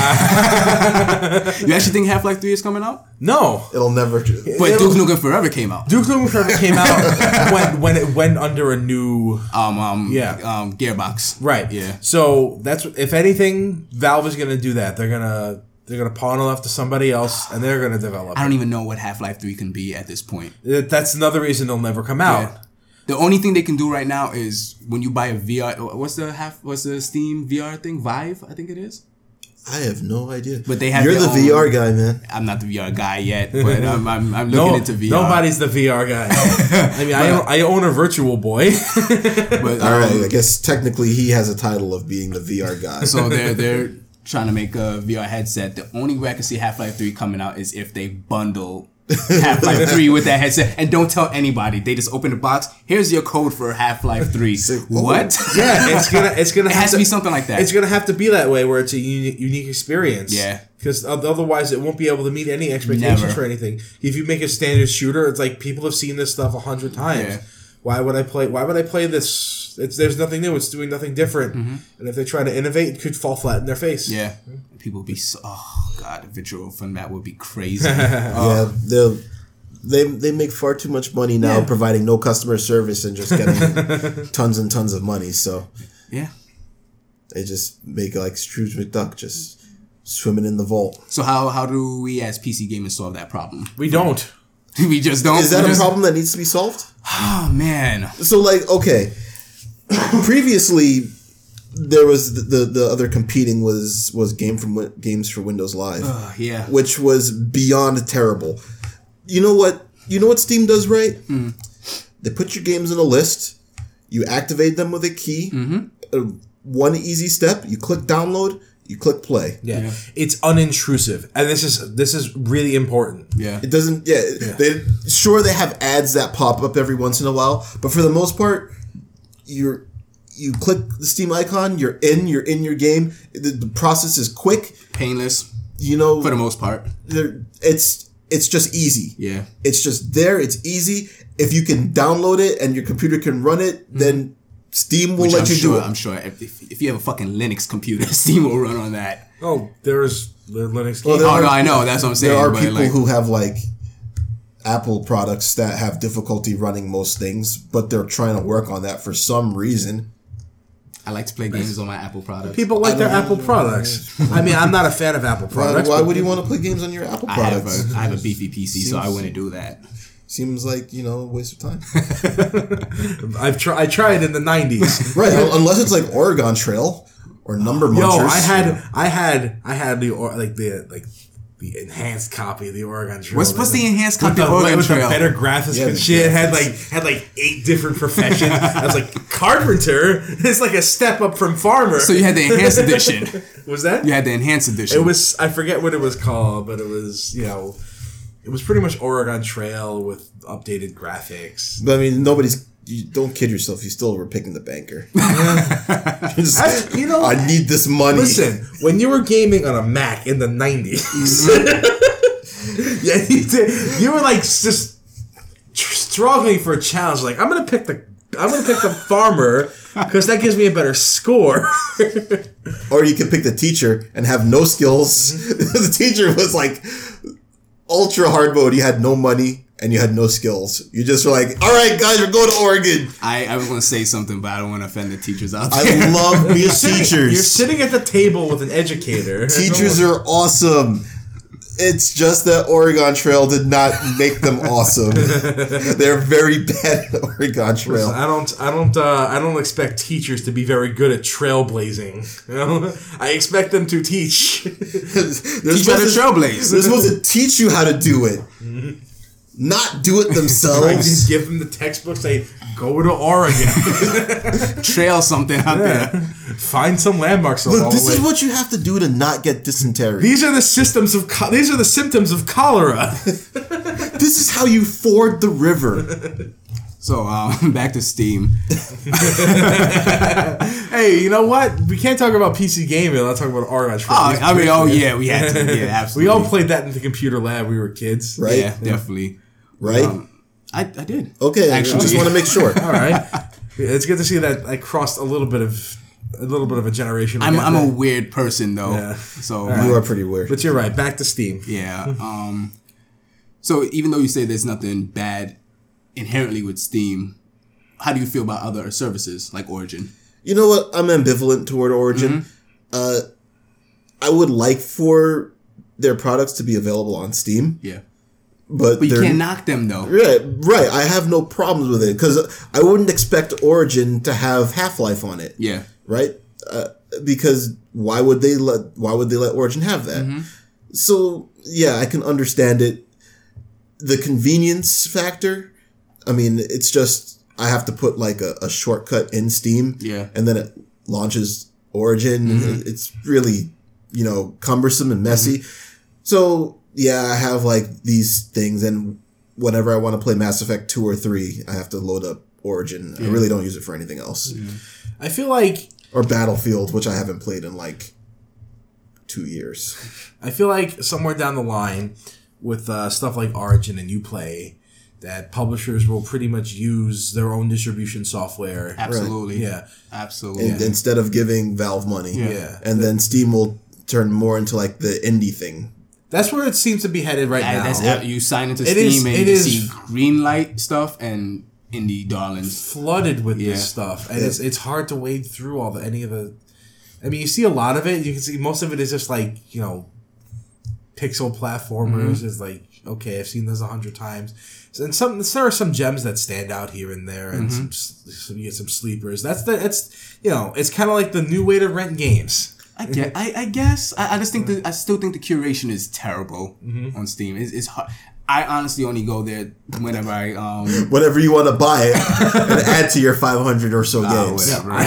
You actually think Half Life Three is coming out? No. It'll never. But It'll- Duke Nukem Forever came out. Duke Nukem Forever came out when when it went under a new Um um Yeah. um Gearbox. right. Yeah. So that's if anything, Valve is gonna do that. They're gonna They're gonna pawn it off to somebody else, and they're gonna develop. I don't even know what Half Life Three can be at this point. That's another reason they'll never come out. Yeah. The only thing they can do right now is when you buy a VR. What's the half? What's the Steam VR thing? Vive, I think it is. I have no idea. But they have You're the own- VR guy, man. I'm not the VR guy yet, but I'm, I'm, I'm looking No, into VR. nobody's the VR guy. I mean, I, own, I own a virtual boy. But, All right, um, I guess technically he has a title of being the VR guy. So they're they're trying to make a VR headset. The only way I can see Half Life Three coming out is if they bundle Half Life Three with that headset, and don't tell anybody. They just open the box. Here's your code for Half Life Three. Say, What? yeah, it's gonna it's gonna It have has to be something like that. It's gonna have to be that way where it's a uni- unique experience. Yeah. because otherwise it won't be able to meet any expectations Never. for anything. If you make a standard shooter, it's like people have seen this stuff a hundred times. Yeah. Why would I play? Why would I play this? It's there's nothing new. It's doing nothing different. And if they try to innovate, it could fall flat in their face. Mm-hmm. yeah, people would be so. Oh god, a virtual fun map would be crazy. yeah, they'll they they make far too much money now, Yeah. providing no customer service and just getting tons and tons of money. So yeah. they just make like Scrooge McDuck, just swimming in the vault. So how how do we as PC gamers solve that problem? We don't. we just don't. Is that a just- problem that needs to be solved? Oh man. So like, okay, previously there was the, the the other competing was was game from games for Windows Live. Uh, yeah. which was beyond terrible. You know what? You know what Steam does right? Hmm. They put your games in a list. You activate them with a key. Mm-hmm. Uh, one easy step. You click download. You click play. Yeah. Yeah. it's unintrusive, and this is this is really important. Yeah. It doesn't. Yeah, They sure they have ads that pop up every once in a while, but for the most part, you're you click the Steam icon. You're in. You're in your game. The, the process is quick. Painless You know, for the most part. it's it's just easy. Yeah. It's just there. It's easy. If you can download it and your computer can run it, then mm-hmm. Steam will Which let I'm you sure, do it. I'm sure if, if, if you have a fucking Linux computer, Steam will run on that. Oh, there's the Linux. Well, there Oh are- no, I know. That's what I'm saying. there are but people like, who have like Apple products that have difficulty running most things, but they're trying to work on that for some reason. I like to play games on my Apple products. People like their Apple products. I mean, I'm not a fan of Apple products. why but- would you want to play games on your Apple I have products? a I have a beefy PC, so I wouldn't do that. Seems like you know a waste of time. I've tried. I tried in the '90s. right, unless it's like Oregon Trail or Number Munchers. Yo, I had, I had, I had the or, like the like the enhanced copy of the Oregon Trail. What's- what's the enhanced copy of the- Oregon with the Trail? better graphics Yeah, and shit. It had like had like eight different professions. I was like carpenter. It's like a step up from farmer. So you had the enhanced edition. was that? You had the enhanced edition. It was I forget what it was called, but it was you know, it was pretty much Oregon Trail with updated graphics. But I mean, nobody's. You don't kid yourself. You still were picking the banker. Just- you know- I need this money. Listen, when you were gaming on a Mac in the 90s, Mm-hmm. yeah, you, did, you were like just tr- struggling for a challenge. Like, I'm going to pick the. I'm gonna pick the farmer because that gives me a better score. Or you could pick the teacher and have no skills. the teacher was like ultra hard mode. You had no money and you had no skills. You just were like, all right, guys, we're going to Oregon. I, I was going to say something, but I don't want to offend the teachers out there. I there. love being You're sitting at the table with an educator. Teachers are awesome. It's just that Oregon Trail did not make them awesome. They're very bad at Oregon Trail. I don't. I don't. Uh, I don't expect teachers to be very good at trailblazing. You know? I expect them to teach. They're Teach how to trailblaze. They're supposed to teach you how to do it, not do it I just give them the textbook. Say, go to Oregon, Trail something out there. find some landmarks along Look, this the way. is what you have to do to not get dysentery. These are the systems of. Co- these are the symptoms of cholera. This is how you ford the river. So um, back to Steam. hey, you know what? We can't talk about PC gaming. Let's talk about Oregon Trail. Oh, I mean, oh yeah, we had to. Yeah, absolutely. we all played that in the computer lab. We were kids, Right? Yeah, definitely. Right? Um, I, I did. okay, I actually. just want to make sure. All right. It's good to see that I crossed a little bit of a little bit of a generation. I'm, I'm a weird person though. Yeah. So You are pretty weird. But you're right. Back to Steam. yeah. Um. So even though you say there's nothing bad inherently with Steam, how do you feel about other services like Origin? You know what? I'm ambivalent toward Origin. Mm-hmm. Uh, I would like for their products to be available on Steam, Yeah. But, But you can't knock them though. right. Right, I have no problems with it because I wouldn't expect Origin to have Half Life on it. Yeah. right? Uh, because why would they let why would they let Origin have that? Mm-hmm. So yeah, I can understand it. The convenience factor. I mean, it's just I have to put like a, a shortcut in Steam, Yeah. Mm-hmm. and then it launches Origin. It's really you know cumbersome and messy. So yeah, I have like these things, and whenever I want to play Mass Effect two or three, I have to load up Origin. I really don't use it for anything else I feel like or Battlefield, which I haven't played in like two years. I feel like somewhere down the line, with uh, stuff like Origin and UPlay, that publishers will pretty much use their own distribution software. Absolutely. Yeah, Absolutely. In- Instead of giving Valve money, yeah. and then Steam will turn more into like the indie thing. That's where it seems to be headed right And now. that's how you sign into It Steam is- and it you is- see green light stuff and indie darlings. flooded with Yeah. this stuff, and it's it's hard to wade through all the any of the. I mean, you see a lot of it. You can see most of it is just like you know, pixel platformers. Mm-hmm. Is like okay, I've seen this a hundred times. And some there are some gems that stand out here and there, and mm-hmm. some, s- some you get some sleepers. That's the it's you know it's kind of like the new way to rent games. I get, I, I guess. I, I just think that I still think the curation is terrible Mm-hmm. on Steam. It's, it's hard. I honestly only go there whenever I um Whenever you want to buy it and add to your 500 or so uh, games. whatever. I,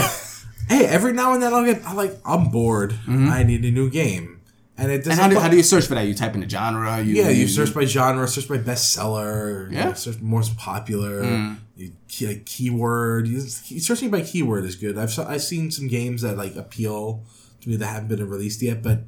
hey, every now and then I'll get I like I'm bored. I need a new game, and it doesn't. and how do, how do you search for that? You type in the genre. You, Yeah, you search by genre, search by bestseller, Yeah. yeah, search most popular, you like keyword. You, searching by keyword is good. I've I've seen some games that like appeal to that haven't been released yet, but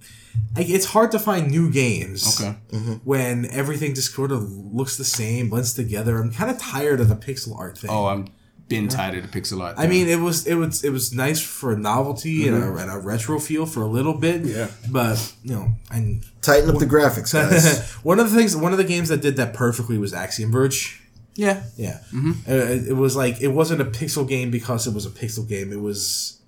like, it's hard to find new games. Okay. Mm-hmm. when everything just sort of looks the same, blends together. I'm kind of tired of the pixel art thing. Oh, I'm been tired of the pixel art. I mean, it was it was it was nice for novelty and, a, mm-hmm. and a retro feel for a little bit. Yeah. but you know, and Tighten up the graphics, guys. one of the things, one of the games that did that perfectly was Axiom Verge. yeah. Yeah, mm-hmm. uh, it, it was like it wasn't a pixel game because it was a pixel game. It was it,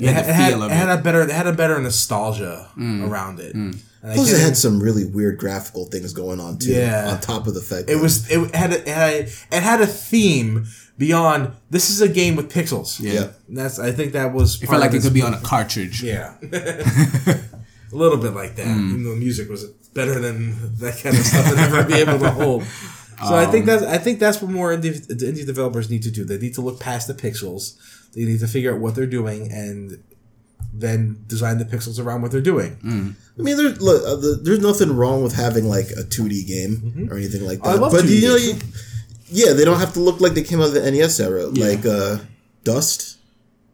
Yeah, had, it, had, it had a better it had a better nostalgia mm. around it. Mm. And Plus, can't it even- had some really weird graphical things going on too. Yeah. On top of the fact It was it had a, it had a, it had a theme beyond this is a game with pixels. Yeah. Yeah. And that's I think that was It felt like it could be on a cartridge. yeah. a little bit like that. Mm. Even though music was better than that kind of stuff I'd be able to hold. So I think um, that's I think that's what more indie, indie developers need to do. They need to look past the pixels. They need to figure out what they're doing and then design the pixels around what they're doing. I mean, there's look, uh, the, there's nothing wrong with having like a 2D game or anything like that. Mm-hmm. I love but 2D you know, you, yeah, they don't have to look like they came out of the NES era, like uh, Dust,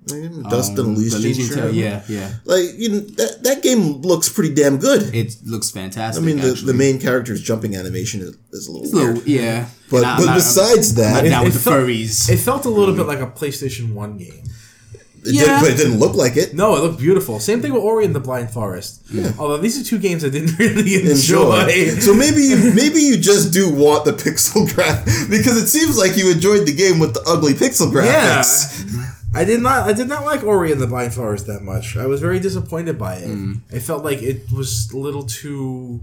Dust Um, and the Legion. Elysian Tail, yeah, yeah. Like you know, that that game looks pretty damn good. It looks fantastic. I mean, the, actually. the main character's jumping animation is, is a little It's weird. little, yeah. But- And I- but not- besides I'm that- not down It- with it the felt- furries. It felt a little bit like a PlayStation 1 game. It Yeah. did, but it didn't look like it. No, it looked beautiful. Same thing with Ori and the Blind Forest. Although these are two games I didn't really enjoy. Enjoy. so maybe you maybe you just do want the pixel graph because it seems like you enjoyed the game with the ugly pixel graphics. yeah, graphics. I did not. I did not like Ori and the Blind Forest that much. I was very disappointed by it. Mm. I felt like it was a little too.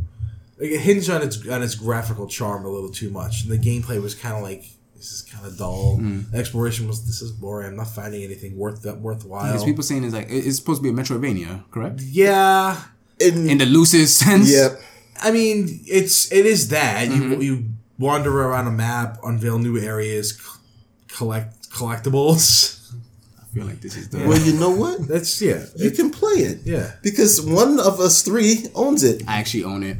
Like it hinged on its on its graphical charm a little too much. And the gameplay was kind of like this is kind of dull. Mm. Exploration was this is boring. I'm not finding anything worth that worthwhile. Because people saying it's like it's supposed to be a Metroidvania, correct? yeah, In, In the loosest sense. yeah, I mean, it's it is that Mm-hmm. you you wander around a map, unveil new areas, c- collect collectibles. I feel like this is the. well, you know what? That's yeah, You can play it. yeah. Because one of us three owns it. I actually own it.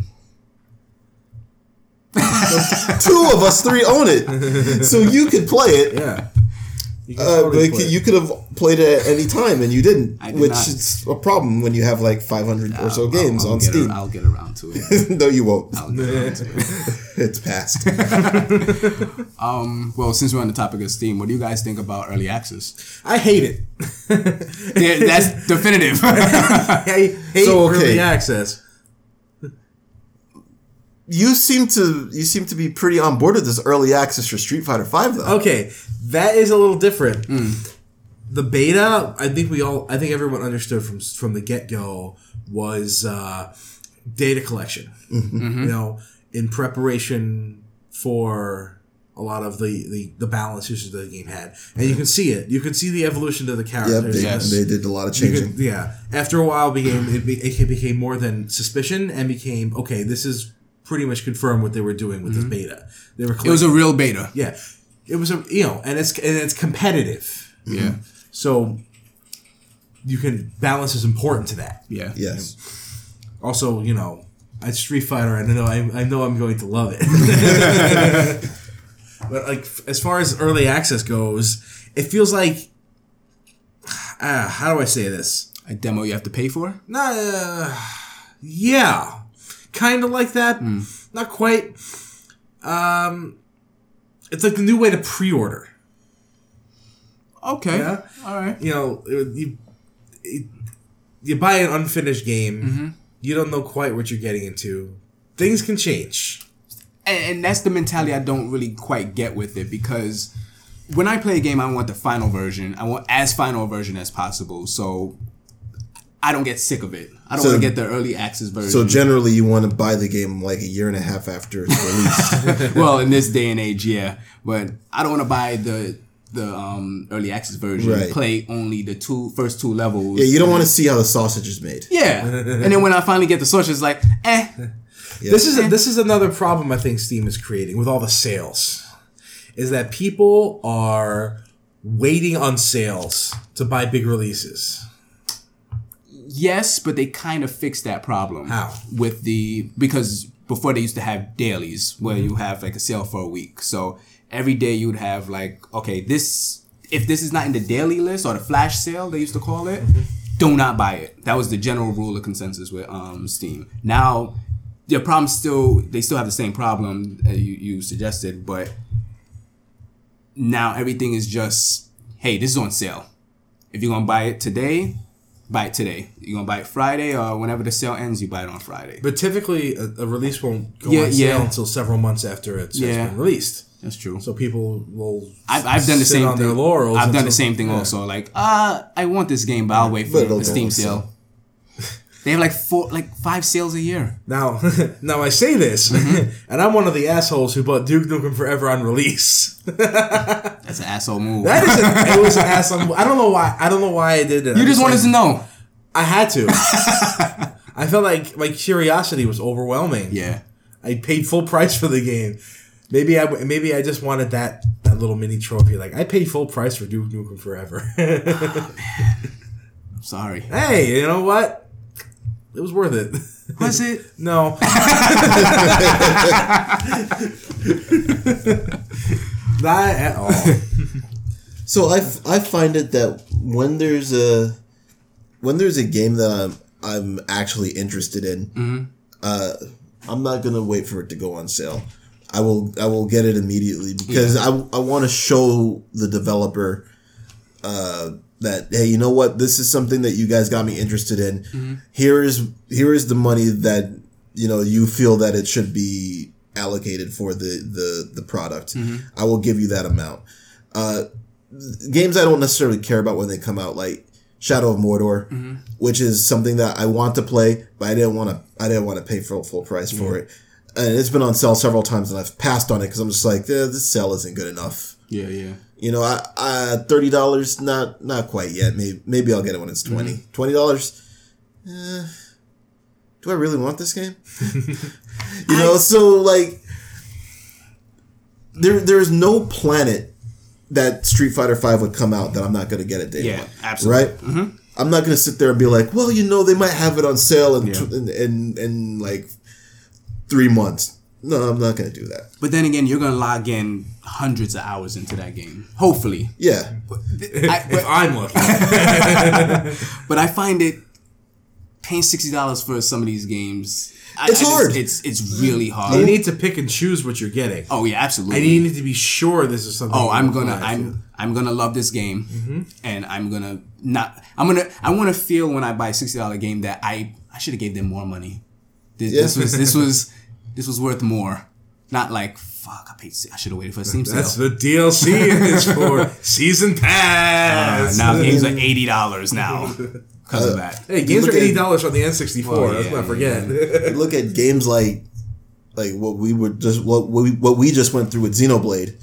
Two of us three own it. So you could play it. Yeah. You Uh, totally but it. you could have played it at any time and you didn't, did which not. is a problem when you have like 500 or so I'll- games I'll, I'll on get Steam. I'll get around to it. no, you won't. I'll get around to it. It's past. Um, well, since we're on the topic of Steam, what do you guys think about early access? I hate it. Yeah, that's definitive. I hate So, okay. early access. You seem to you seem to be pretty on board with this early access for Street Fighter Five, though. Okay, that is a little different. Hmm. The beta, I think we all, I think everyone understood from from the get go was uh, data collection. Mm-hmm. Mm-hmm. You know, in preparation for a lot of the, the, the balance issues that the game had, and you mm-hmm. can see it. You can see the evolution of the Yep, characters. they, Yes. they did a lot of changing. could- yeah. After a while, became it, be, it became more than suspicion, and became okay. This is pretty much confirm what they were doing with this beta. They were It was a real beta. yeah, it was a you know, and it's and it's competitive. Yeah. So you can balance is important to that. Yeah. yes. Also, you know, at Street Fighter, I know I, I know I'm going to love it. but like as far as early access goes, it feels like uh, how do I say this? A demo you have to pay for? Nah, uh, yeah, kind of like that. Not quite. Um, it's like the new way to pre-order. Okay. Yeah. All right. you know, you, you, you buy an unfinished game, you don't know quite what you're getting into. Things can change. And, and that's the mentality I don't really quite get with it because when I play a game, I want the final version. I want as final a version as possible. So I don't get sick of it. I don't So- want to get the early access version. So generally, you want to buy the game like a year and a half after it's released. well, in this day and age, yeah. But I don't want to buy the the um, early access version. Right. Play only the two first two levels. yeah, you don't want to see how the sausage is made. Yeah, and then when I finally get the Switch, it's like, eh. This is this is another problem I think Steam is creating with all the sales, is that people are waiting on sales to buy big releases. Yes, but they kind of fixed that problem. How? With the because before they used to have dailies where you have like a sale for a week. So every day you would have like, okay, this if this is not in the daily list or the flash sale they used to call it, do not buy it. That was the general rule of consensus with um, Steam. Now their problem still they still have the same problem you, you suggested, but now everything is just hey, this is on sale. If you're gonna buy it today, buy it today. You're gonna buy it Friday or whenever the sale ends, you buy it on Friday. But typically, a, a release won't go Yeah, on sale yeah. until several months after it's, Yeah. been released. That's true. So people will. I've, I've done the same on thing. their laurels. I've done the same thing also. Like, uh, I want this game, but I'll wait for But the Steam sale. They have like four, like five sales a year. Now, now I say this, Mm-hmm. and I'm one of the assholes who bought Duke Nukem Forever on release. That's an asshole move. That is, a, it was an asshole. Move. I don't know why. I don't know why I did it. you I just wanted like- to know. I had to. I felt like my curiosity was overwhelming. Yeah. I paid full price for the game. Maybe I maybe I just wanted that that little mini trophy. Like I paid full price for Duke Nukem Forever. I'm sorry. hey, you know what? It was worth it. Was it? No. Not at all. So I, f- I find it that when there's a when there's a game that I'm I'm actually interested in, uh, I'm not gonna wait for it to go on sale. I will I will get it immediately because I, I want to show the developer uh, that hey you know what this is something that you guys got me interested in. Here is here is the money that you know you feel that it should be allocated for the the the product. I will give you that amount. Uh, games I don't necessarily care about when they come out, like Shadow of Mordor, which is something that I want to play, but I didn't want to. I didn't want to pay full full price for it, and it's been on sale several times, and I've passed on it because I'm just like, eh, this sale isn't good enough. Yeah, yeah. You know, I, I thirty dollars, not not quite yet. Maybe maybe I'll get it when it's 20 Twenty dollars. Eh, do I really want this game? you know, so like, there there's no planet that Street Fighter Five would come out that I'm not gonna get it day Yeah, one. absolutely. Right? I'm not gonna sit there and be like, well, you know, they might have it on sale in Yeah. tw- in, in in like three months. No, I'm not gonna do that. But then again, you're gonna log in hundreds of hours into that game. Hopefully. Yeah, I, if but, I'm lucky. but I find it paying sixty dollars for some of these games. I- It's I just- hard. It's it's really hard. You need to pick and choose what you're getting. oh yeah, absolutely. And you need to be sure this is something. oh, I'm gonna. I'm I'm gonna love this game, mm-hmm. and I'm gonna not. I'm gonna I want to feel when I buy a sixty dollar game that I I should have gave them more money. This, this was this was this was worth more. Not like fuck. I paid. I should have waited for a Steam sale. That's what DLC is for. Season Uh, pass. now games are eighty dollars now. because Uh, of that. Hey, games are eighty dollars on the N sixty four. Let's not forget. You look at games like like what we were just what we what we just went through with Xenoblade.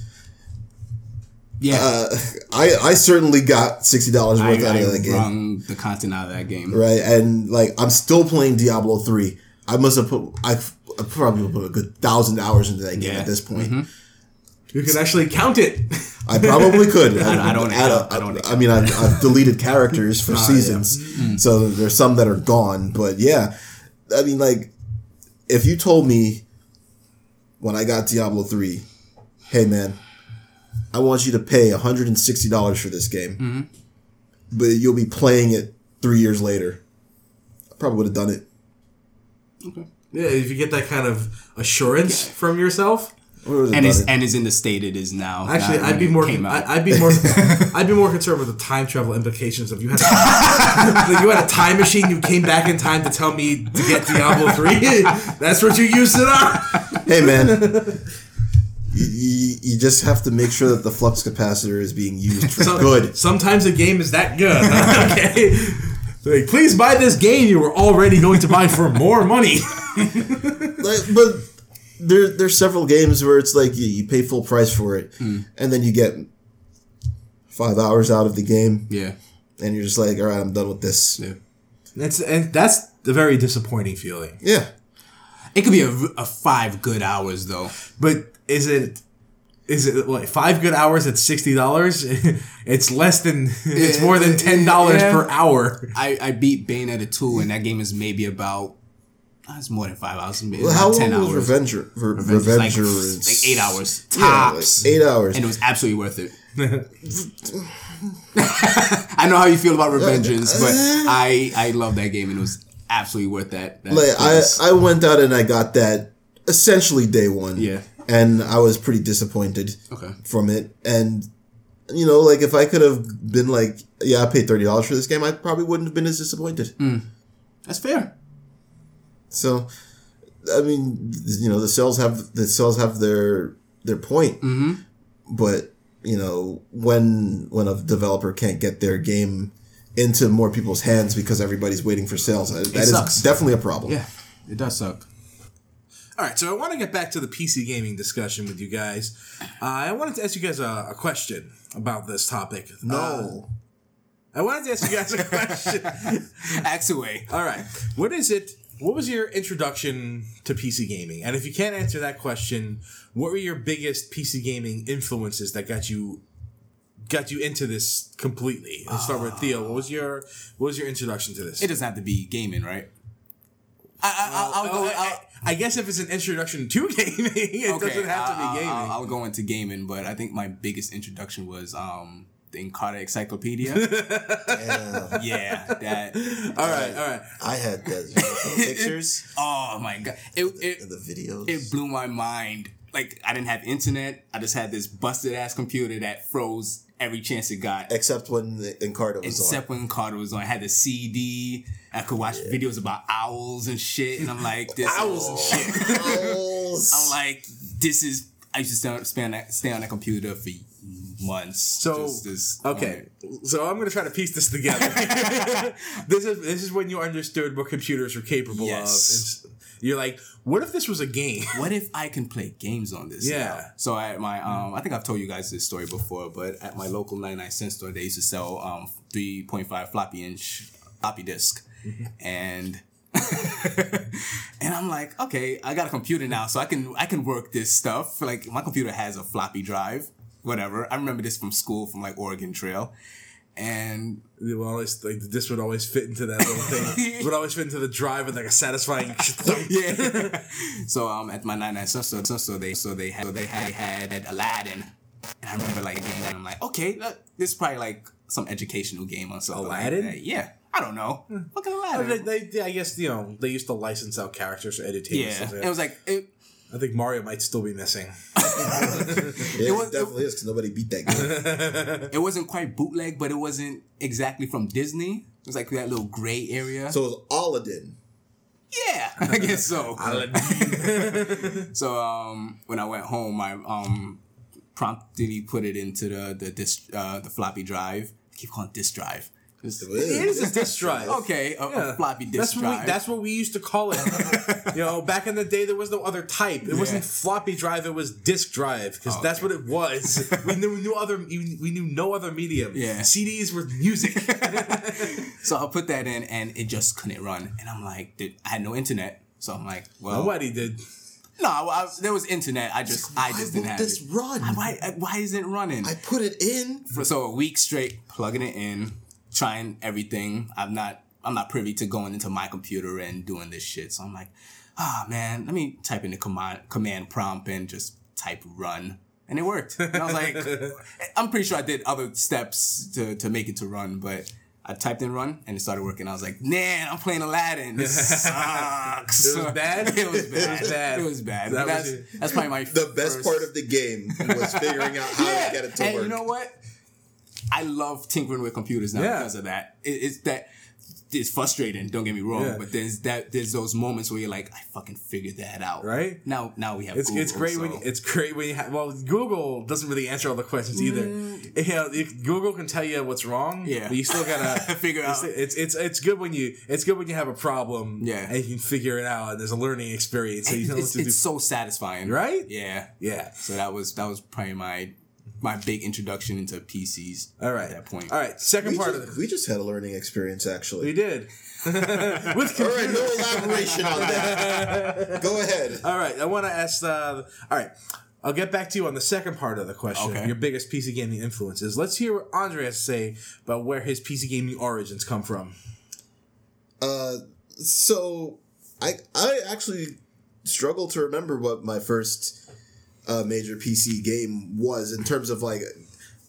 Yeah, Uh, I I certainly got sixty dollars I, worth out I of that game, wrung the content out of that game. right? And like I'm still playing Diablo three. I must have put I I probably put a good thousand hours into that game Yeah. at this point. you can actually count it. I probably could. I- I don't Add a- account- I don't I mean, I've, I've deleted characters for Ah, yeah. seasons, so there's some that are gone. But yeah, I mean, like, if you told me when I got Diablo three, hey man, I want you to pay 160 dollars for this game, Mm-hmm. but you'll be playing it three years later, I probably would have done it. Okay. Yeah, if you get that kind of assurance from yourself. And done it's it. and is in the state it is now. Actually, I'd be more. came out. I, I'd be more. I'd be more concerned with the time travel implications of you had. A, like you had a time machine. You came back in time to tell me to get Diablo three. That's what you used it on. hey man. You, you, you just have to make sure that the flux capacitor is being used for So- good. Sometimes a game is that good. okay. Like, please buy this game you were already going to buy for more money. like, but there there's several games where it's like you, you pay full price for it, Hmm. and then you get five hours out of the game, yeah. and you're just like, all right, I'm done with this. Yeah. That's and that's a very disappointing feeling. Yeah, It could be a, a five good hours though. But is it is it like five good hours at sixty dollars? it's less than it's more than ten dollars Yeah. per hour. I, I beat Bayonetta 2 and that game is maybe about uh, it's more than five hours. Maybe well, about how long 10 was hours. Revenger? Re- Revenge is like, is- like eight hours Yeah, like tops. eight hours. and it was absolutely worth it. I know how you feel about Revengeance, but I I love that game and it was absolutely worth that. that like I. I went out and I got that essentially day one. Yeah. And I was pretty disappointed. Okay. from it, and you know, like if I could have been like, yeah, I paid thirty dollars for this game, I probably wouldn't have been as disappointed. That's fair. So, I mean, you know, the sales have the sales have their their point, mm-hmm. but you know, when when a developer can't get their game into more people's hands because everybody's waiting for sales, that is sucks. definitely a problem. Yeah, it does suck. All right, so I want to get back to the PC gaming discussion with you guys. Uh, I wanted to ask you guys a, a question about this topic. Uh, No, I wanted to ask you guys a question. Axe away. All right, what is it? What was your introduction to PC gaming? And if you can't answer that question, what were your biggest PC gaming influences that got you got you into this completely? Let's start with Theo. What was your what was your introduction to this? It doesn't have to be gaming, right? I, I, I'll, I'll Oh, go. I, I'll, I- I guess if it's an introduction to gaming, it doesn't have to I'll- be gaming. I'll, I'll go into gaming, but I think my biggest introduction was um the Encarta Encyclopedia. yeah, yeah, that. all right, all right. I had that pictures, Oh my god! It it the videos. it blew my mind. Like I didn't have internet. I just had this busted ass computer that froze every chance it got. Except when Encarta was on. Except when Encarta was on, I had the CD. I could watch videos about owls and shit, and I'm like, this Owls and shit. on. I'm like, this is. I used to stay on, stay on that, stay on that computer for months. So just, just okay, so I'm gonna try to piece this together. this is this is when you understood what computers were capable Yes. of. You're like, what if this was a game? What if I can play games on this? Yeah. now? So at my um, I think I've told you guys this story before, but at my local 99 cent store, they used to sell um 3.5 floppy inch floppy disk, and. and I'm like, okay, I got a computer now, so I can I can work this stuff. Like my computer has a floppy drive, whatever. I remember this from school, from like Oregon Trail, and It would always like this would always fit into that little thing. It would always fit into the drive with like a satisfying. yeah. so um, at my nine nine so so, so they so they had so they had, had Aladdin, and I remember like getting that. I'm like, okay, look, this is probably like some educational game or something. Aladdin? Like that. Yeah, I don't know. Fucking Aladdin. they, they, they- I guess you know they used to license out characters for entertainment. yeah, it was like it, I think Mario might still be missing. Yeah, it, was- definitely is because nobody beat that game. it wasn't quite bootleg, but it wasn't exactly from Disney. It was like that little gray area. so it was Aladdin. yeah, I guess so. So um, when I went home, I um, promptly put it into the the disk, uh, the floppy drive. I keep calling it disk drive. Just- It is a disk drive. okay, a, a floppy disk That's what drive. we that's what we used to call it. you know, back in the day, there was no other type. It wasn't floppy drive. It was disk drive because Oh, that's okay. what it was. we knew no other we knew no other medium. Yeah. CDs were music. so I put that in, and it just couldn't run. And I'm like, dude, I had no internet. So I'm like, well, Nobody did. no, I, I- there was internet. I just, I just didn't have this it. run? Why, why isn't it running? I put it in. for so a week straight plugging it in, trying everything. I'm not I'm not privy to going into my computer and doing this shit. So I'm like, ah man, let me type in the command command prompt and just type run. And it worked. And I was like, I'm pretty sure I did other steps to, to make it to run, but I typed in run and it started working. I was like, man, I'm playing Aladdin. This sucks. It was bad? it was bad. It was bad. It was bad. That that's, was that's probably my The best part of the game was figuring out how to get it to and work. you know what? I love tinkering with computers now Yeah. because of that. It, it's that it's frustrating. Don't get me wrong, Yeah. but there's that there's those moments where you're like, I fucking figured that out. Right? now, now we have. It's Google, it's great when it's great when you have well Google doesn't really answer all the questions either. Mm. You know, Google can tell you what's wrong. Yeah. but you still gotta Figure out. It's it's it's good when you it's good when you have a problem. Yeah. and you can figure it out. And there's a learning experience. So you it's, it's do. so satisfying, Right? Yeah, Yeah. So that was that was probably my my big introduction into PCs. All right. at that point. All right. Second we, part just, of the we just had a learning experience, Actually, we did. With All right, no elaboration on that. Go ahead. All right, I want to ask. Uh, all right, I'll get back to you on the second part of the question. Okay. Your biggest PC gaming influences. Let's hear what Andre has to say about where his PC gaming origins come from. Uh, so I I actually struggle to remember what my first uh, major PC game was in terms of like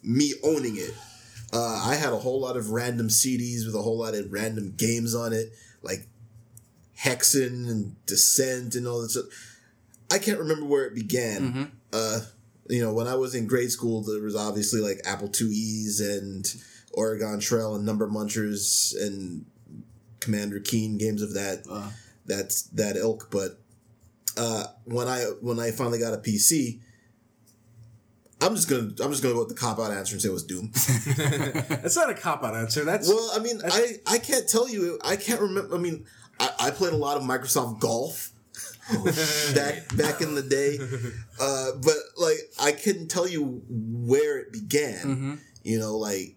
me owning it. Uh, I had a whole lot of random CDs with a whole lot of random games on it, like Hexen and Descent and all that stuff. I can't remember where it began. Uh, you know, when I was in grade school, there was obviously like Apple IIe's and Oregon Trail and Number Munchers and Commander Keen games of that Uh. that's that ilk. But uh, when I when I finally got a PC, I'm just gonna I'm just gonna go with the cop out answer and say it was Doom. That's not a cop out answer. That's well, I mean, I I can't tell you. I can't remember. I mean, I, I played a lot of Microsoft Golf. back back in the day, uh, but like I couldn't tell you where it began. You know, like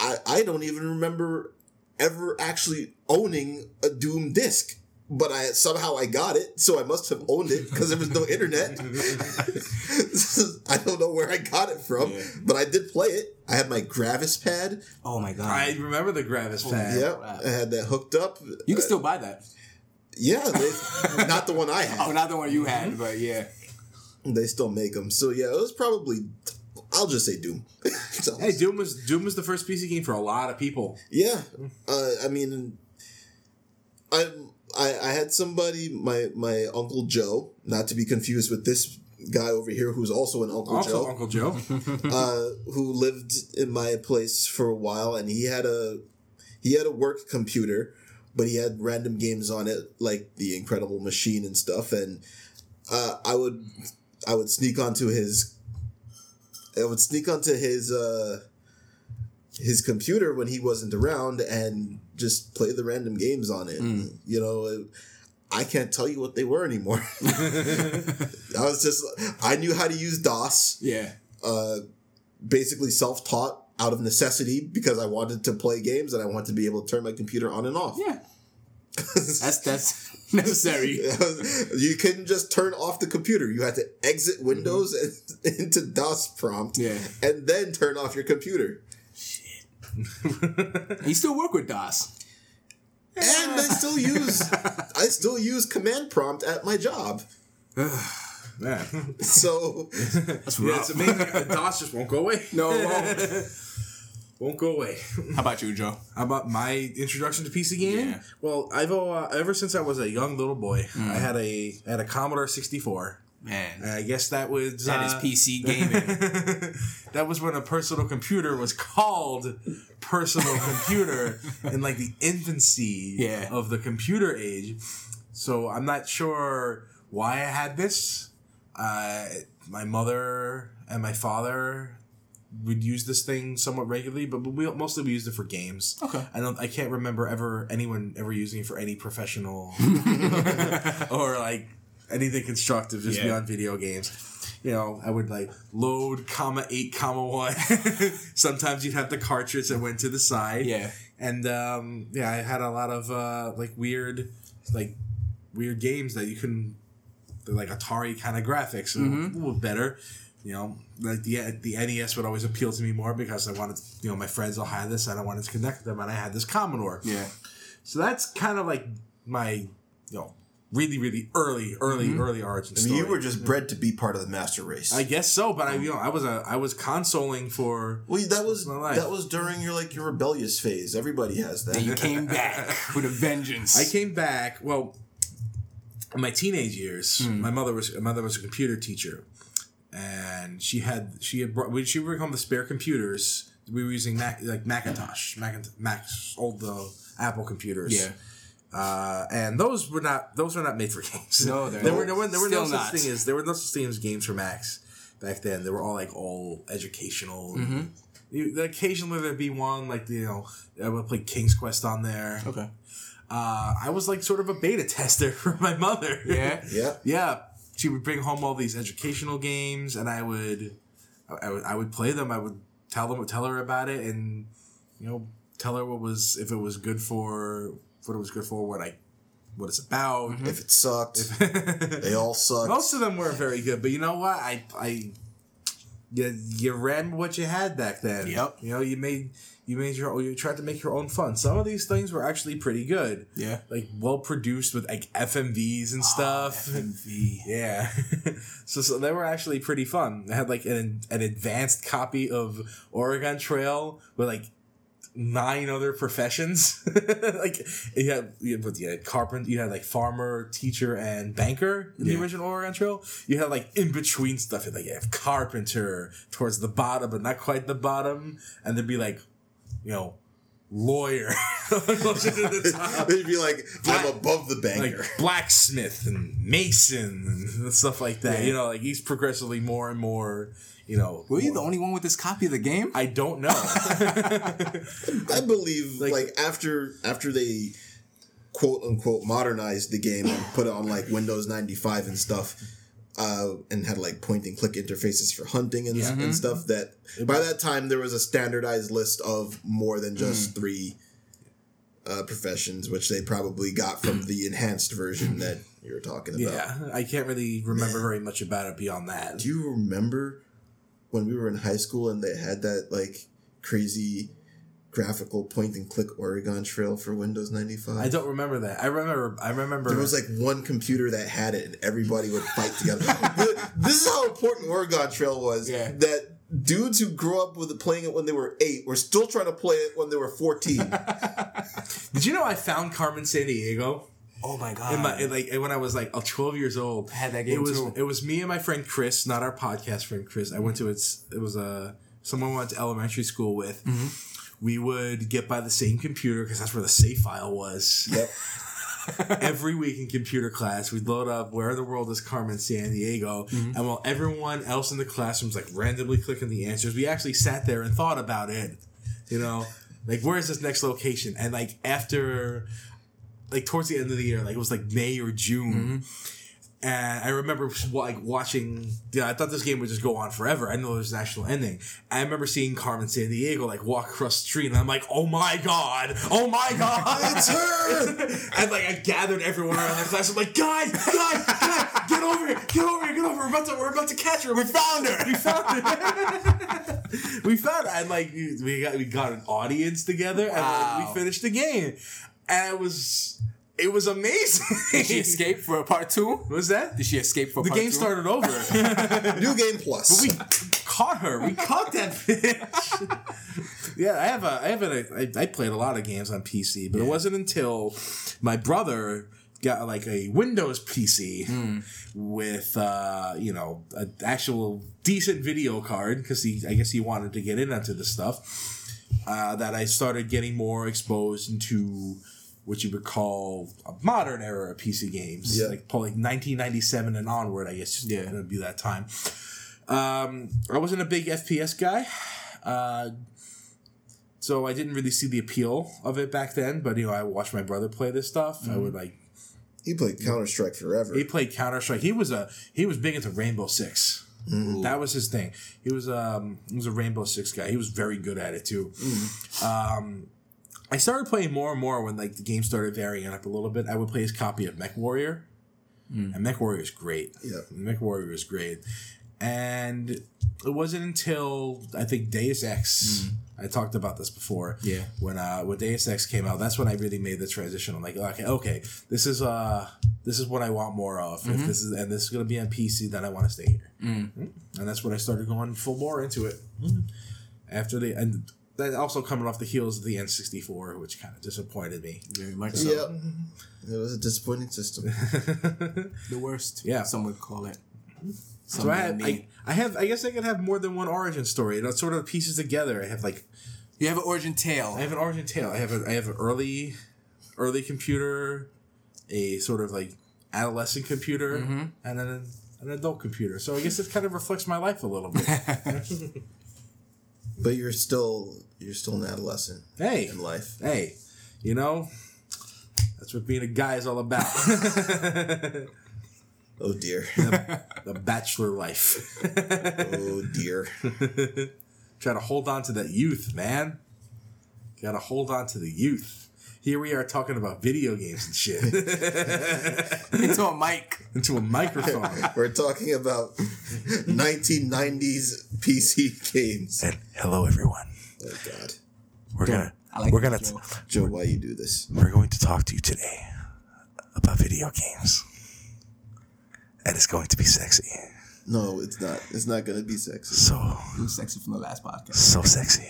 I I don't even remember ever actually owning a Doom disc. But I somehow I got it, so I must have owned it because there was no internet. I don't know where I got it from, Yeah. but I did play it. I had my Gravis pad. Oh my god! I remember the Gravis pad. Yep, wow. I had that hooked up. you can still buy that. Yeah, they, not the one I had. Oh, not the one you Mm-hmm. had, but yeah. They still make them. So yeah, it was probably. I'll just say Doom. So, Hey, Doom was Doom was the first PC game for a lot of people. yeah, uh, I mean, I, I I had somebody, my my uncle Joe, not to be confused with this guy over here who's also an Uncle Also, Joe, Uncle Joe. uh, who lived in my place for a while, and he had a he had a work computer, but he had random games on it like the Incredible Machine and stuff, and uh, I would I would sneak onto his I would sneak onto his uh, his computer when he wasn't around and just play the random games on it. You know. I can't tell you what they were anymore. I was just, I knew how to use DOS Yeah. uh, basically self-taught out of necessity because I wanted to play games and I wanted to be able to turn my computer on and off. Yeah. That's that's necessary. you couldn't just turn off the computer. You had to exit Windows and, into DOS prompt Yeah. and then turn off your computer. You still work with DOS. And I still use I still use command prompt at my job. Man. So That's Yeah, rough. it's amazing. The DOS just won't go away. no, it won't. Won't go away. How about you, Joe? How about my introduction to PC gaming? Yeah. Well, I've uh, ever since I was a young little boy, Mm. I had a I had a Commodore sixty four. Man, And I guess that was that is uh, PC gaming. that was when a personal computer was called personal computer in like the infancy Yeah. of the computer age. So I'm not sure why I had this. Uh, my mother and my father would use this thing somewhat regularly, but we mostly we used it for games. Okay. I don't. I can't remember ever anyone ever using it for any professional or like anything constructive. Just Yeah. beyond video games. You know, I would like load comma eight comma one. Sometimes you'd have the cartridge that went to the side. Yeah. And um, yeah, I had a lot of uh, like weird, like weird games that you couldn't, they're like Atari kind of graphics, Mm-hmm. a little better. You know, like the the NES would always appeal to me more because I wanted, you know, my friends all had this and I wanted to connect with them, and I had this Commodore. Yeah. So that's kind of like my, you know, really really early early Mm-hmm. early origin I mean, story. you were just bred to be part of the master race. I guess so, but I you know I was a I was consoling for well, that was my life. that was during your like your rebellious phase. Everybody has that. And you came back with a vengeance. I came back. Well, in my teenage years, Hmm. my mother was my mother was a computer teacher, and she had she had brought when she would bring home the spare computers. We were using Mac like Macintosh, Macint- Mac's old the Apple computers. Yeah. Uh, and those were not those were not made for games. No, they're there not. were there were, there were no such not. thing as there were no such thing as games for Macs back then. They were all like all educational. Mm-hmm. You, occasionally there'd be one like you know I would play King's Quest on there. Okay. Uh, I was like sort of a beta tester for my mother. Yeah. yeah. yeah. She would bring home all these educational games, and I would, I would, I would play them. I would tell them, tell her about it, and you know, tell her what was if it was good for what it was good for, what I, what it's about. Mm-hmm. If it sucked, they all sucked. Most of them weren't very good, but you know what? I, I, you, you ran what you had back then. Yep. You know, you made you made your you tried to make your own fun. Some of these things were actually pretty good. Yeah. Like well produced with like FMVs and ah, stuff. FMV. Yeah. so, so they were actually pretty fun. They had like an, an advanced copy of Oregon Trail with like nine other professions. like you had, you had, you had carpenter, you had like farmer, teacher, and banker in the original Oregon Trail. You had like in between stuff. Like you have carpenter towards the bottom, but not quite the bottom. And there'd be like, you know, lawyer the top They'd be like, I'm above the banker. like blacksmith and mason and stuff like that. Yeah. You know, like he's progressively more and more. You know, Were you the only one with this copy of the game? I don't know. I believe Like- like, after after they quote unquote modernized the game and put it on like Windows 95 and stuff uh, and had like point and click interfaces for hunting and, Mm-hmm. stuff that by that time there was a standardized list of more than just Mm. three uh, professions which they probably got from the enhanced version that you were talking about. yeah, I can't really remember very much about it beyond that. Do you remember when we were in high school and they had that like crazy graphical point and click Oregon Trail for Windows 95? I don't remember that. I remember. I remember. There was like one computer that had it and everybody would fight together. This is how important Oregon Trail was. Yeah. That dudes who grew up with it playing it when they were eight were still trying to play it when they were 14. Did you know I found Carmen Sandiego? Oh my god. my like when I was like uh, 12 years old. I had that game it was too. it was me and my friend Chris, not our podcast friend Chris. I went to its it was a someone I went to elementary school with. Mm-hmm. We would get by the same computer because that's where the save file was. yep. Every week in computer class, we'd load up "Where in the World is Carmen Sandiego," Mm-hmm. and while everyone else in the classrooms like randomly clicking the answers, we actually sat there and thought about it. You know, like where's this next location? And like after like towards the end of the year, like it was like May or June. Mm-hmm. And I remember like watching. Yeah, I thought this game would just go on forever. I know there's an actual ending. I remember seeing Carmen Sandiego like walk across the street, and I'm like, "Oh my god! Oh my god! it's her!" and like I gathered everyone around the class. I'm like, "Guys, guys, guys, get over here! Get over here! Get over! We're about to, we're about to catch her! We found her! We found her! we found her!" And like we got we got an audience together, and like, we finished the game, and it was it was amazing. Did she escape for part two? What was that? Did she escape for The part game two? started over. New game plus. we caught her. We caught that bitch. yeah, I have a. I have a. I, I played a lot of games on PC, but it wasn't until my brother got like a Windows PC Hmm. with uh, you know an actual decent video card because he I guess he wanted to get in onto the stuff. Uh, that I started getting more exposed into what you would call a modern era of PC games, Yeah. like probably 1997 and onward. I guess Yeah. it would be that time. Um, I wasn't a big FPS guy. Uh, so I didn't really see the appeal of it back then, but you know, I watched my brother play this stuff. I would like He played Counter Strike forever. he played Counter Strike. He was a he was big into Rainbow Six. That was his thing. He was um he was a Rainbow Six guy. He was very good at it too. Um, I started playing more and more when like the game started varying up a little bit. I would play his copy of Mech Warrior, and Mech Warrior is great. Yeah. Mech Warrior is great, and it wasn't until I think Deus Ex. I talked about this before. Yeah. When uh when Deus Ex came out, that's when I really made the transition. I'm like, okay, okay, this is uh this is what I want more of. If this is and this is gonna be on PC, then I want to stay here. Mm. And that's when I started going full bore into it. After the and that also coming off the heels of the N64, which kind of disappointed me. Very much so. yeah, it was a disappointing system. The worst. Yeah. Some would call it. So I, had, I, I have I guess I could have more than one origin story. It sort of pieces together. I have like you have an origin tale. I have an origin tale. I have a I have an early early computer, a sort of like adolescent computer, mm-hmm. and then an, an adult computer. So I guess it kind of reflects my life a little bit. But you're still you're still an adolescent hey, in life. hey, you know, that's what being a guy is all about. Oh dear. the bachelor life. oh dear. Try to hold on to that youth, man. Got to hold on to the youth. Here we are talking about video games and shit Into a mic. into a microphone. We're talking about 1990s PC games. And hello, everyone. Oh god. We're gonna like we're gonna joke. Joe, why you do this? we're going to talk to you today about video games, and it's going to be sexy. No, it's not. It's not gonna be sexy. So It was sexy from the last podcast. so sexy.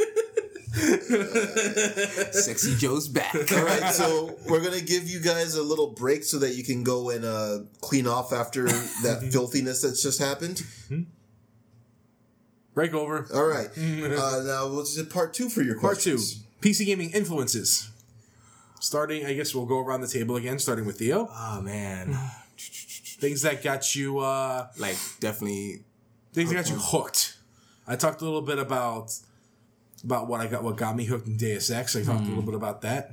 Sexy Joe's back. All right, so we're gonna give you guys a little break so that you can go and uh, clean off after that filthiness that's just happened. Break over. All right, uh, now we'll just do part two for your Part two: questions. PC gaming influences. Starting, I guess we'll go around the table again. Starting with Theo. Oh man. Things that got you. uh Like definitely Things that got you hooked. I talked a little bit about about what I got, what got me hooked in Deus Ex. I talked a little bit about that.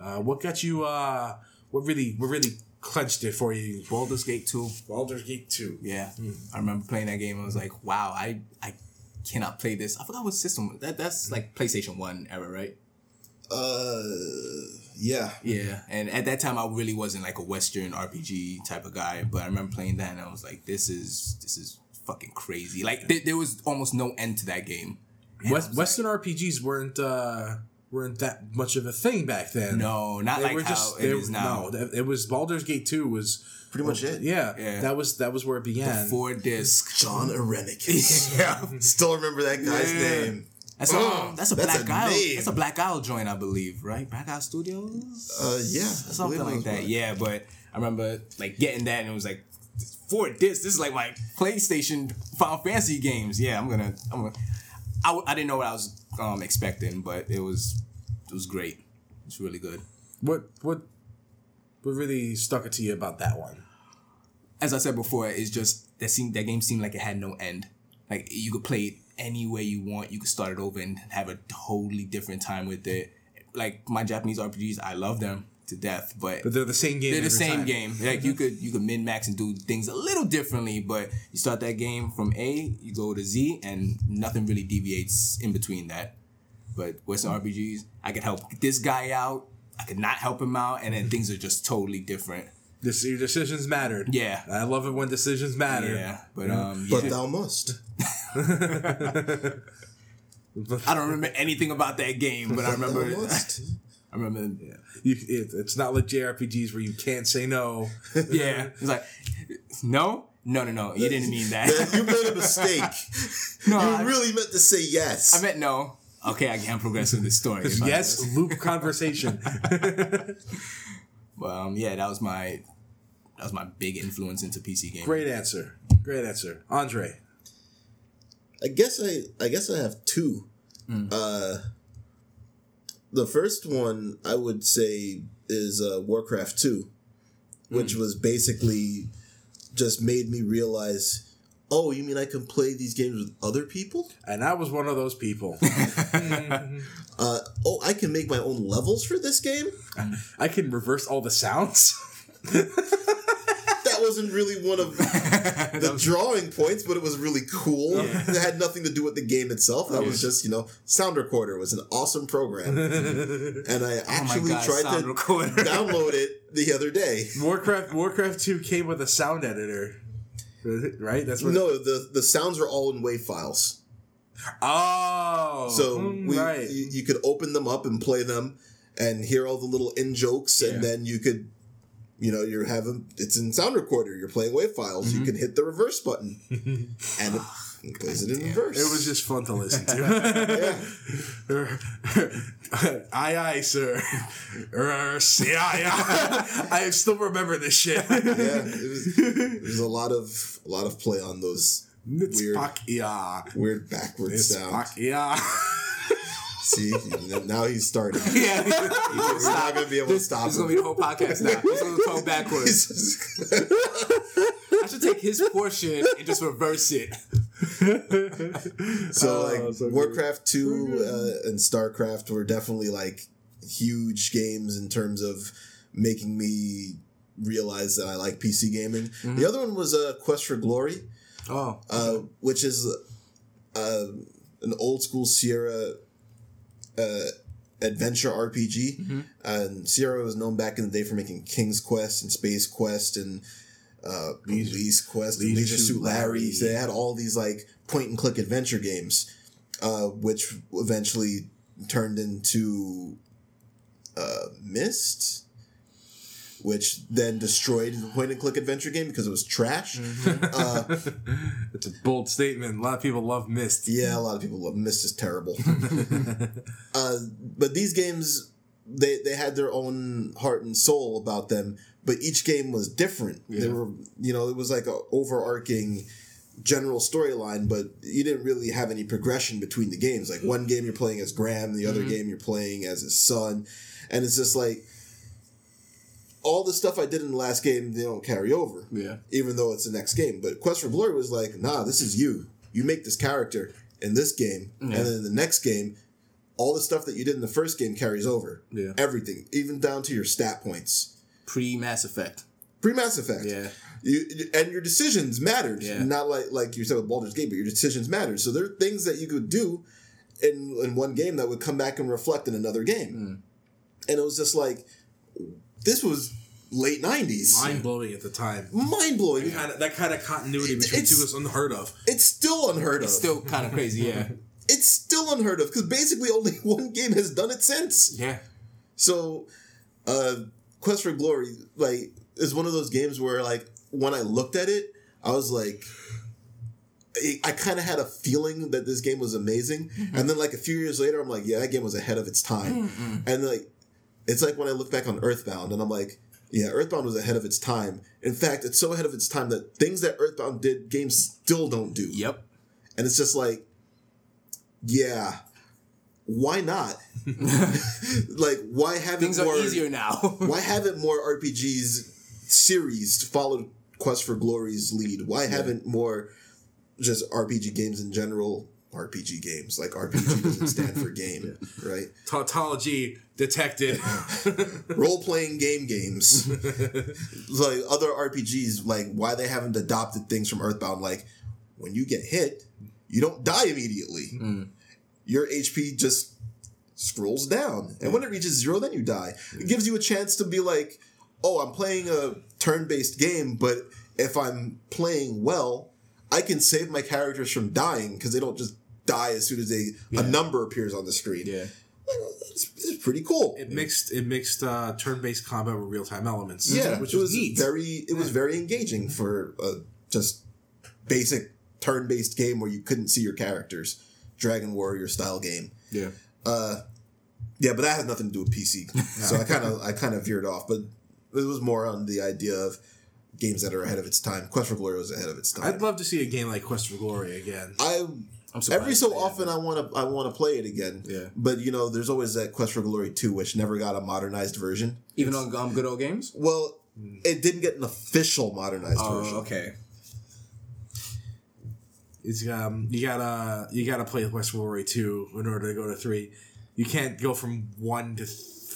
Uh, what got you? uh What really, what really clenched it for you? Baldur's Gate 2. Baldur's Gate Two. Yeah. I remember playing that game. I was like, wow, I I cannot play this. I forgot what system that that's like PlayStation 1 era, right? Uh, yeah. Yeah. And at that time I really wasn't like a Western RPG type of guy, but I remember playing that and I was like, this is this is fucking crazy. Like there, there was almost no end to that game. And West, was Western RPGs weren't uh weren't that much of a thing back then. No, not They like were how just it they, is now. No, it was Baldur's Gate Two was Pretty much it. yeah, Yeah. That was that was where it began. Four disc. Jon Irenicus. yeah. Still remember that guy's Yeah. name. That's a um, that's a That's Black a Isle. name. That's a Black Isle joint, I believe, right? Black Isle Studios. Uh, yeah. Something like that. one. Yeah, but I remember like getting that and it was like four discs. This is like my PlayStation Final Fantasy games. Yeah, I'm gonna. I'm gonna. I, I didn't know what I was um, expecting, but it was it was great. It's really good. what what what really stuck it to you about that one? As I said before, it's just that seemed that game seemed like it had no end. Like you could play it any way you want. You could start it over and have a totally different time with it. Like my Japanese RPGs, I love them to death, but But they're the same game. they're the same time. game. Like you could you could min max and do things a little differently, but you start that game from A, you go to Z, and nothing really deviates in between that. But Western RPGs, I could help this guy out, I could not help him out, and then things are just totally different. This, your decisions mattered. Yeah. I love it when decisions matter. Yeah, but um, But yeah. thou must. I don't remember anything about that game, but I remember. Thou must. I remember. You, it, it's not like JRPGs where you can't say no. Yeah, it's like, no, no, no, no. You didn't mean that. you made a mistake. No, you I- really meant to say yes. I meant no. Okay, I can't progress with this story. if I- yes, loop conversation. But um, yeah, that was my that was my big influence into PC gaming. Great answer. Great answer. Andre. I guess I I guess I have two. Uh, the first one I would say is uh, Warcraft Two, which was basically just made me realize oh, you mean I can play these games with other people? And I was one of those people. Uh, oh, I can make my own levels for this game? I can reverse all the sounds. Wasn't really one of the drawing points, but it was really cool. It had nothing to do with the game itself. That was just, you know, Sound Recorder was an awesome program. and I actually God, tried to Recorder. download it the other day. Warcraft Warcraft 2 came with a sound editor. Right? That's what No, the, the sounds are all in WAV files. Oh. So mm, we, right. you, you could open them up and play them and hear all the little in jokes, and then you could, you know, you're having it's in sound recorder. You're playing wave files. You can hit the reverse button, and it plays it in reverse. It was just fun to listen to. yeah. aye, aye, sir. Er, see, aye, aye. I still remember this shit. yeah. It was, it was a lot of a lot of play on those It's weird fuck yeah. weird backward It's sounds. yeah. See, now he's starting. Yeah, We're not gonna be able to stop This is gonna be the whole podcast now. He's gonna go backwards. I should take his portion and just reverse it. So Oh, like so. Warcraft two uh, and Starcraft were definitely like huge games in terms of making me realize that I like PC gaming. Mm-hmm. The other one was uh, Quest for Glory, Oh, uh, which is uh, an old school Sierra uh, adventure RPG. Mm-hmm. And Sierra was known back in the day for making King's Quest and Space Quest and uh, Leisure Quest and Leisure Leisure Suit. Larry. They had all these like point and click adventure games, uh, which eventually turned into uh, Myst. Which then destroyed the point and click adventure game because it was trash. Uh, It's a bold statement. A lot of people love Myst. Yeah, a lot of people love Myst is terrible. uh, but these games, they they had their own heart and soul about them. But each game was different. They were, you know, it was like a overarching general storyline, but you didn't really have any progression between the games. Like one game you're playing as Graham, the other game you're playing as his son, and it's just like all the stuff I did in the last game they don't carry over yeah. even though it's the next game. But Quest for Glory was like, nah, this is you. You make this character in this game, and then in the next game, all the stuff that you did in the first game carries over. Yeah. Everything, even down to your stat points. Pre Mass Effect. Pre Mass Effect. Yeah. You, and your decisions mattered. Yeah. Not like like you said with Baldur's Gate, but your decisions mattered. So there are things that you could do in in one game that would come back and reflect in another game. Hmm. And it was just like this was late nineties. Mind blowing at the time. Mind blowing. That kind of continuity between It's- two is unheard of. It's still unheard of. Still kind of crazy, yeah. it's still unheard of because basically only one game has done it since. Yeah. So, uh, Quest for Glory like is one of those games where like when I looked at it, I was like. I- I kind of had a feeling that this game was amazing, and then like a few years later, I'm like, yeah, that game was ahead of its time. And like, it's like when I look back on Earthbound, and I'm like, yeah, Earthbound was ahead of its time. In fact, it's so ahead of its time that things that Earthbound did, games still don't do. Yep. And it's just like, yeah, why not? like, why haven't Things more? are easier now. Why haven't more RPGs series followed Quest for Glory's lead? Why haven't more just RPG games in general? RPG games like RPG doesn't stand for game, right? Tautology detected. Role playing game games, like other RPGs, like why they haven't adopted things from Earthbound, like when you get hit, you don't die immediately. Mm. Your HP just scrolls down, and when it reaches zero, then you die. It gives you a chance to be like, "Oh, I'm playing a turn-based game, but if I'm playing well, I can save my characters from dying because they don't just die as soon as they a number appears on the screen." yeah. It's, it's pretty cool. It mixed it mixed uh, turn based combat with real time elements. Yeah, which it was was neat. very it was very engaging for a just basic turn-based game where you couldn't see your characters, Dragon Warrior style game. yeah. Yeah, but that has nothing to do with PC. so I kind of I kind of veered off, but it was more on the idea of games that are ahead of its time. Quest for Glory was ahead of its time. I'd love to see a game like Quest for Glory again. I I'm surprised every so they often I want to I want to play it again. Yeah. But you know, there's always that Quest for Glory 2 which never got a modernized version. Even on um, Good Old Games? Well, it didn't get an official modernized Oh, version. okay. It's um you gotta you gotta play West Warrior two in order to go to three. You can't go from one to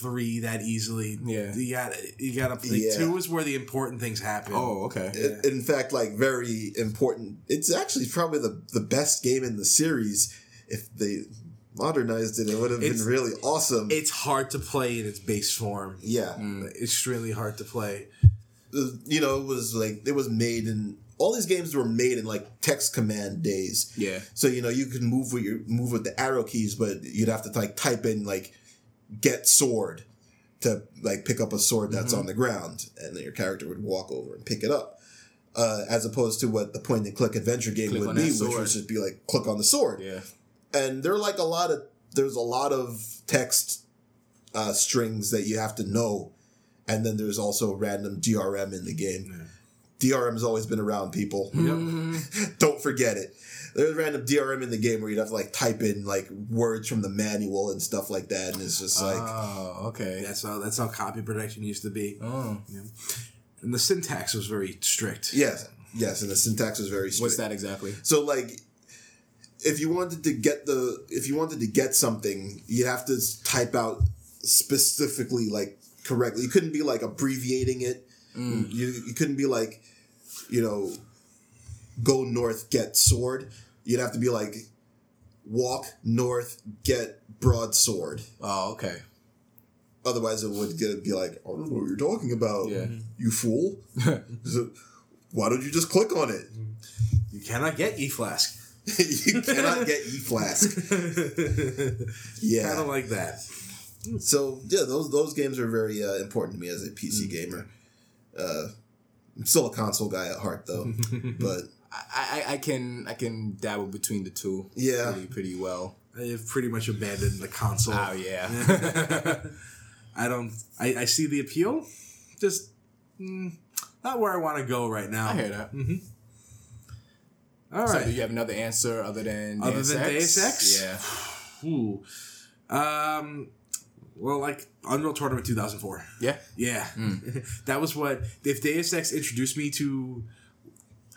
three that easily. Yeah. you gotta you gotta play Yeah. two is where the important things happen. Oh, okay. In- In fact, like very important. It's actually probably the the best game in the series. If they modernized it, it would have been really awesome. it's hard to play in its base form. yeah, mm. it's really hard to play. You know, it was like it was made in all these games were made in like text command days. Yeah. So you know you can move with your move with the arrow keys, but you'd have to like type in like get sword to like pick up a sword that's Mm-hmm. on the ground, and then your character would walk over and pick it up. Uh, as opposed to what the point and click adventure game Click would be, which would just be like click on the sword. Yeah. And there are like a lot of there's a lot of text uh, strings that you have to know, and then there's also random DRM in the game. DRM has always been around, people. Don't forget it. There's random DRM in the game where you'd have to like type in like words from the manual and stuff like that, and it's just oh, like Oh, okay. That's how that's how copy protection used to be. Oh. yeah. And the syntax was very strict. yes, yes, and the syntax was very strict. What's that exactly? So like if you wanted to get the if you wanted to get something, you'd have to type out specifically like correctly. You couldn't be like abbreviating it. Mm. You you couldn't be like, you know, go north, get sword. You'd have to be like walk north, get broadsword. Oh, okay. Otherwise, it would get, be like, I don't know what you're talking about, Yeah. you fool. So, why don't you just click on it? You cannot get E Flask. you cannot get E Flask. Yeah. Kind of like that. So yeah, those those games are very uh, important to me as a PC Mm. gamer. Uh, I'm still a console guy at heart though, but I, I can I can dabble between the two. Yeah. Pretty, pretty well. I have pretty much abandoned the console. Oh yeah. I don't. I, I see the appeal, just mm, not where I want to go right now. I hear that. All So right. do you have another answer other than Other Deus than Deus Ex? Yeah. Ooh. Um. Well, like Unreal Tournament 2004. Yeah. Yeah, that was what if Deus Ex introduced me to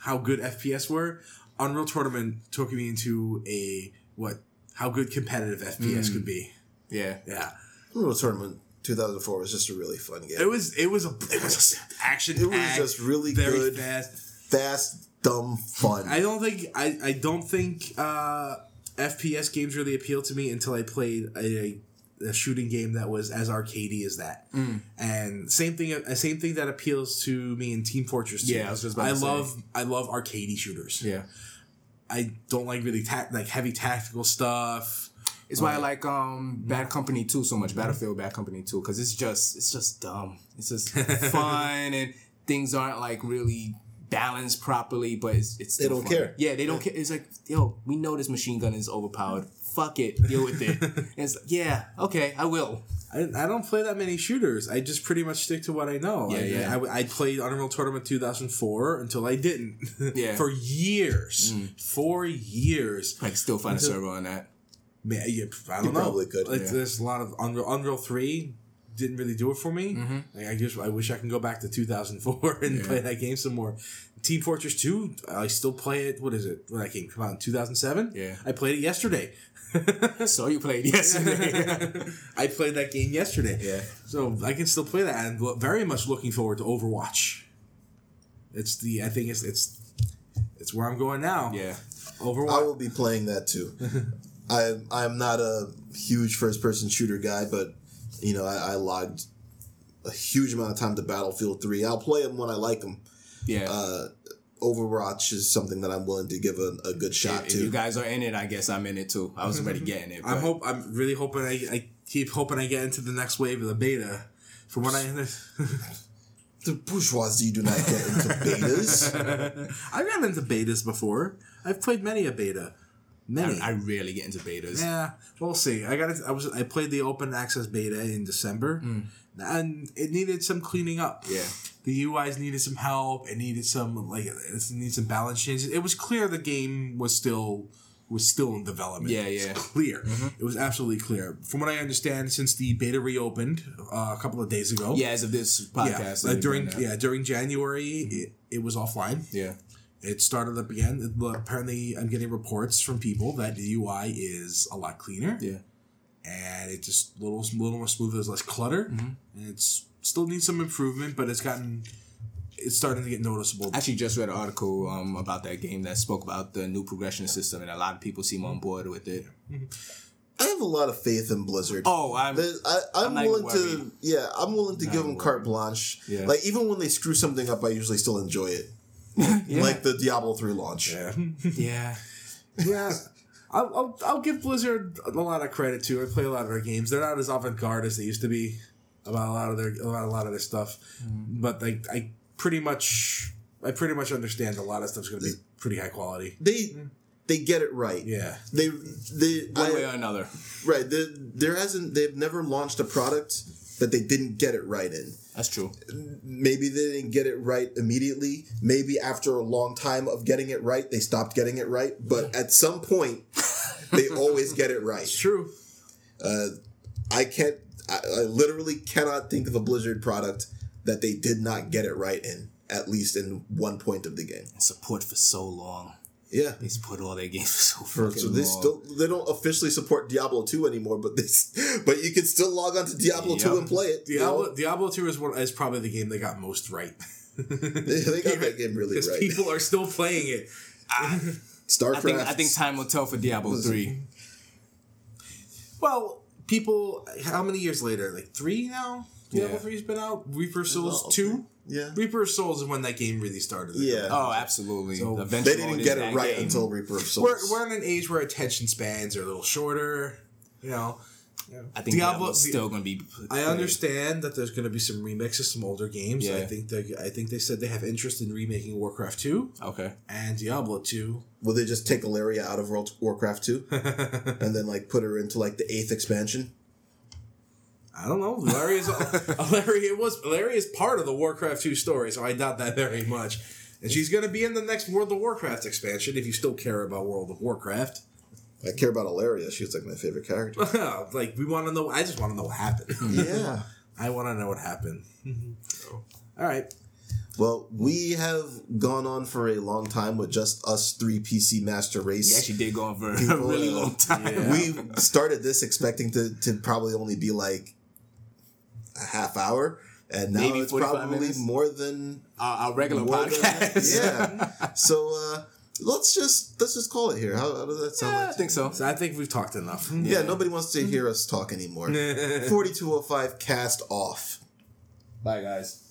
how good FPS were. Unreal Tournament took me into a what how good competitive FPS could be. Yeah. Yeah, Unreal Tournament 2004 was just a really fun game. it was it was a it was a action. It was just really very good. fast. Fast, dumb, fun. I don't think I I don't think uh, FPS games really appealed to me until I played a, a shooting game that was as arcadey as that. Mm. And same thing, uh, same thing that appeals to me in Team Fortress 2. Yeah, I was just I love I love arcadey shooters. Yeah. I don't like really ta- like heavy tactical stuff. It's why I like um Bad Company 2 so much. Battlefield Bad Company 2 because it's just it's just dumb. It's just fun and things aren't like really balanced properly, but it's it's They don't fun. care. Yeah, they don't care. It's like yo, we know this machine gun is overpowered. Fuck it, deal with it. and it's like, yeah, okay, I will. I, I don't play that many shooters. I just pretty much stick to what I know. Yeah, I, yeah. I, I played Unreal Tournament 2004 until I didn't. Yeah. Mm. For years. For years. Like still find a server on that. Man, yeah, I don't You know. probably could, Like, yeah. There's a lot of Unreal, Unreal Three didn't really do it for me. Mm-hmm. Like, I just I wish I can go back to 2004 and play that game some more. Team Fortress 2, I still play it. What is it? When that game come out in 2007? Yeah. I played it yesterday. So you played yesterday. I played that game yesterday. Yeah. So I can still play that, and lo- very much looking forward to Overwatch. It's the I think it's it's it's where I'm going now. yeah. Overwatch. I will be playing that too. I I'm not a huge first person shooter guy, but you know I, I logged a huge amount of time to Battlefield Three. I'll play them when I like them. Yeah. Uh, Overwatch is something that I'm willing to give a, a good shot if to. you guys are in it, I guess I'm in it too. I was already getting it. I'm hope I'm really hoping I, I keep hoping I get into the next wave of the beta. From what I understand. the bourgeoisie do not get into betas. I've gotten into betas before. I've played many a beta. Many. I, I rarely get into betas. yeah, we'll see. I got it. I was I played the open access beta in December, and it needed some cleaning up. Yeah. The UIs needed some help. It needed some like it needed some balance changes. It was clear the game was still was still in development. Yeah, It's yeah. clear. It was absolutely clear. From what I understand, since the beta reopened uh, a couple of days ago. Yeah, as of this Yeah, podcast. uh, during yeah. yeah during January, it, it was offline, Yeah. It started up again. It- apparently, I'm getting reports from people that the UI is a lot cleaner. Yeah. and it just little little more smooth. There's less clutter, and it's still needs some improvement, but it's gotten it's starting to get noticeable. I actually just read an article um, about that game that spoke about the new progression system, and a lot of people seem on board with it. I have a lot of faith in Blizzard. Oh, I'm. I, I'm, I'm willing to, yeah, I'm willing to give them even carte blanche. Yeah. Like even when they screw something up, I usually still enjoy it. Like the Diablo three launch. yeah, Yeah. yeah. I'll, I'll, I'll give Blizzard a lot of credit too. I play a lot of their games. They're not as avant garde as they used to be about a lot of their about a lot of their stuff, mm-hmm. but like I pretty much I pretty much understand a lot of stuff's going to be pretty high quality. They mm-hmm. they get it right. Yeah. They they One I- way or another. right. The, there hasn't they've never launched a product that they didn't get it right in. That's true. Maybe they didn't get it right immediately. Maybe after a long time of getting it right, they stopped getting it right. But at some point, they always get it right. It's true. Uh, I can't. I, I literally cannot think of a Blizzard product that they did not get it right in. At least in one point of the game. Support for so long. Yeah. They support all their games for so For- fucking so they long. still they don't officially support Diablo two anymore, but this but you can still log on to Diablo two and play it. you Diablo know? Diablo two is one is probably the game they got most right. they, they got that game really Because right. people are still playing it. Ah. Starcraft. I think I think time will tell for Diablo three. Well, people, how many years later? Like three now. Diablo Yeah. three's been out. Reaper Souls Well, two. Yeah. Reaper Souls is when that game really started. Yeah. Oh, absolutely. So the they didn't get it right game. until Reaper of Souls. We're, we're in an age where attention spans are a little shorter. You know, I think Diablo- is still going to be. I understand that there's going to be some remixes of some older games. Yeah. I think they, I think they said they have interest in remaking Warcraft two Okay. and Diablo two. Will they just take Alleria out of World Warcraft two and then like put her into like the eighth expansion? I don't know. Larry is Larry. It was Larry is part of the Warcraft two story, so I doubt that very much. And she's going to be in the next World of Warcraft expansion if you still care about World of Warcraft. I care about Alleria. She's like my favorite character. like we want to know. I just want to know what happened. yeah. I want to know what happened. All right. Well, we have gone on for a long time with just us three PC Master Race. You actually did go on for a really uh, long time. yeah. we started this expecting to, to probably only be like a half hour, and now Maybe it's probably minutes? more than Our, our regular more than- podcast. yeah. So uh, let's just let's just call it here. How, how does that sound? Yeah, I think so. So I think we've talked enough. Yeah, nobody wants to hear us talk anymore. Forty two oh five cast off. Bye, guys.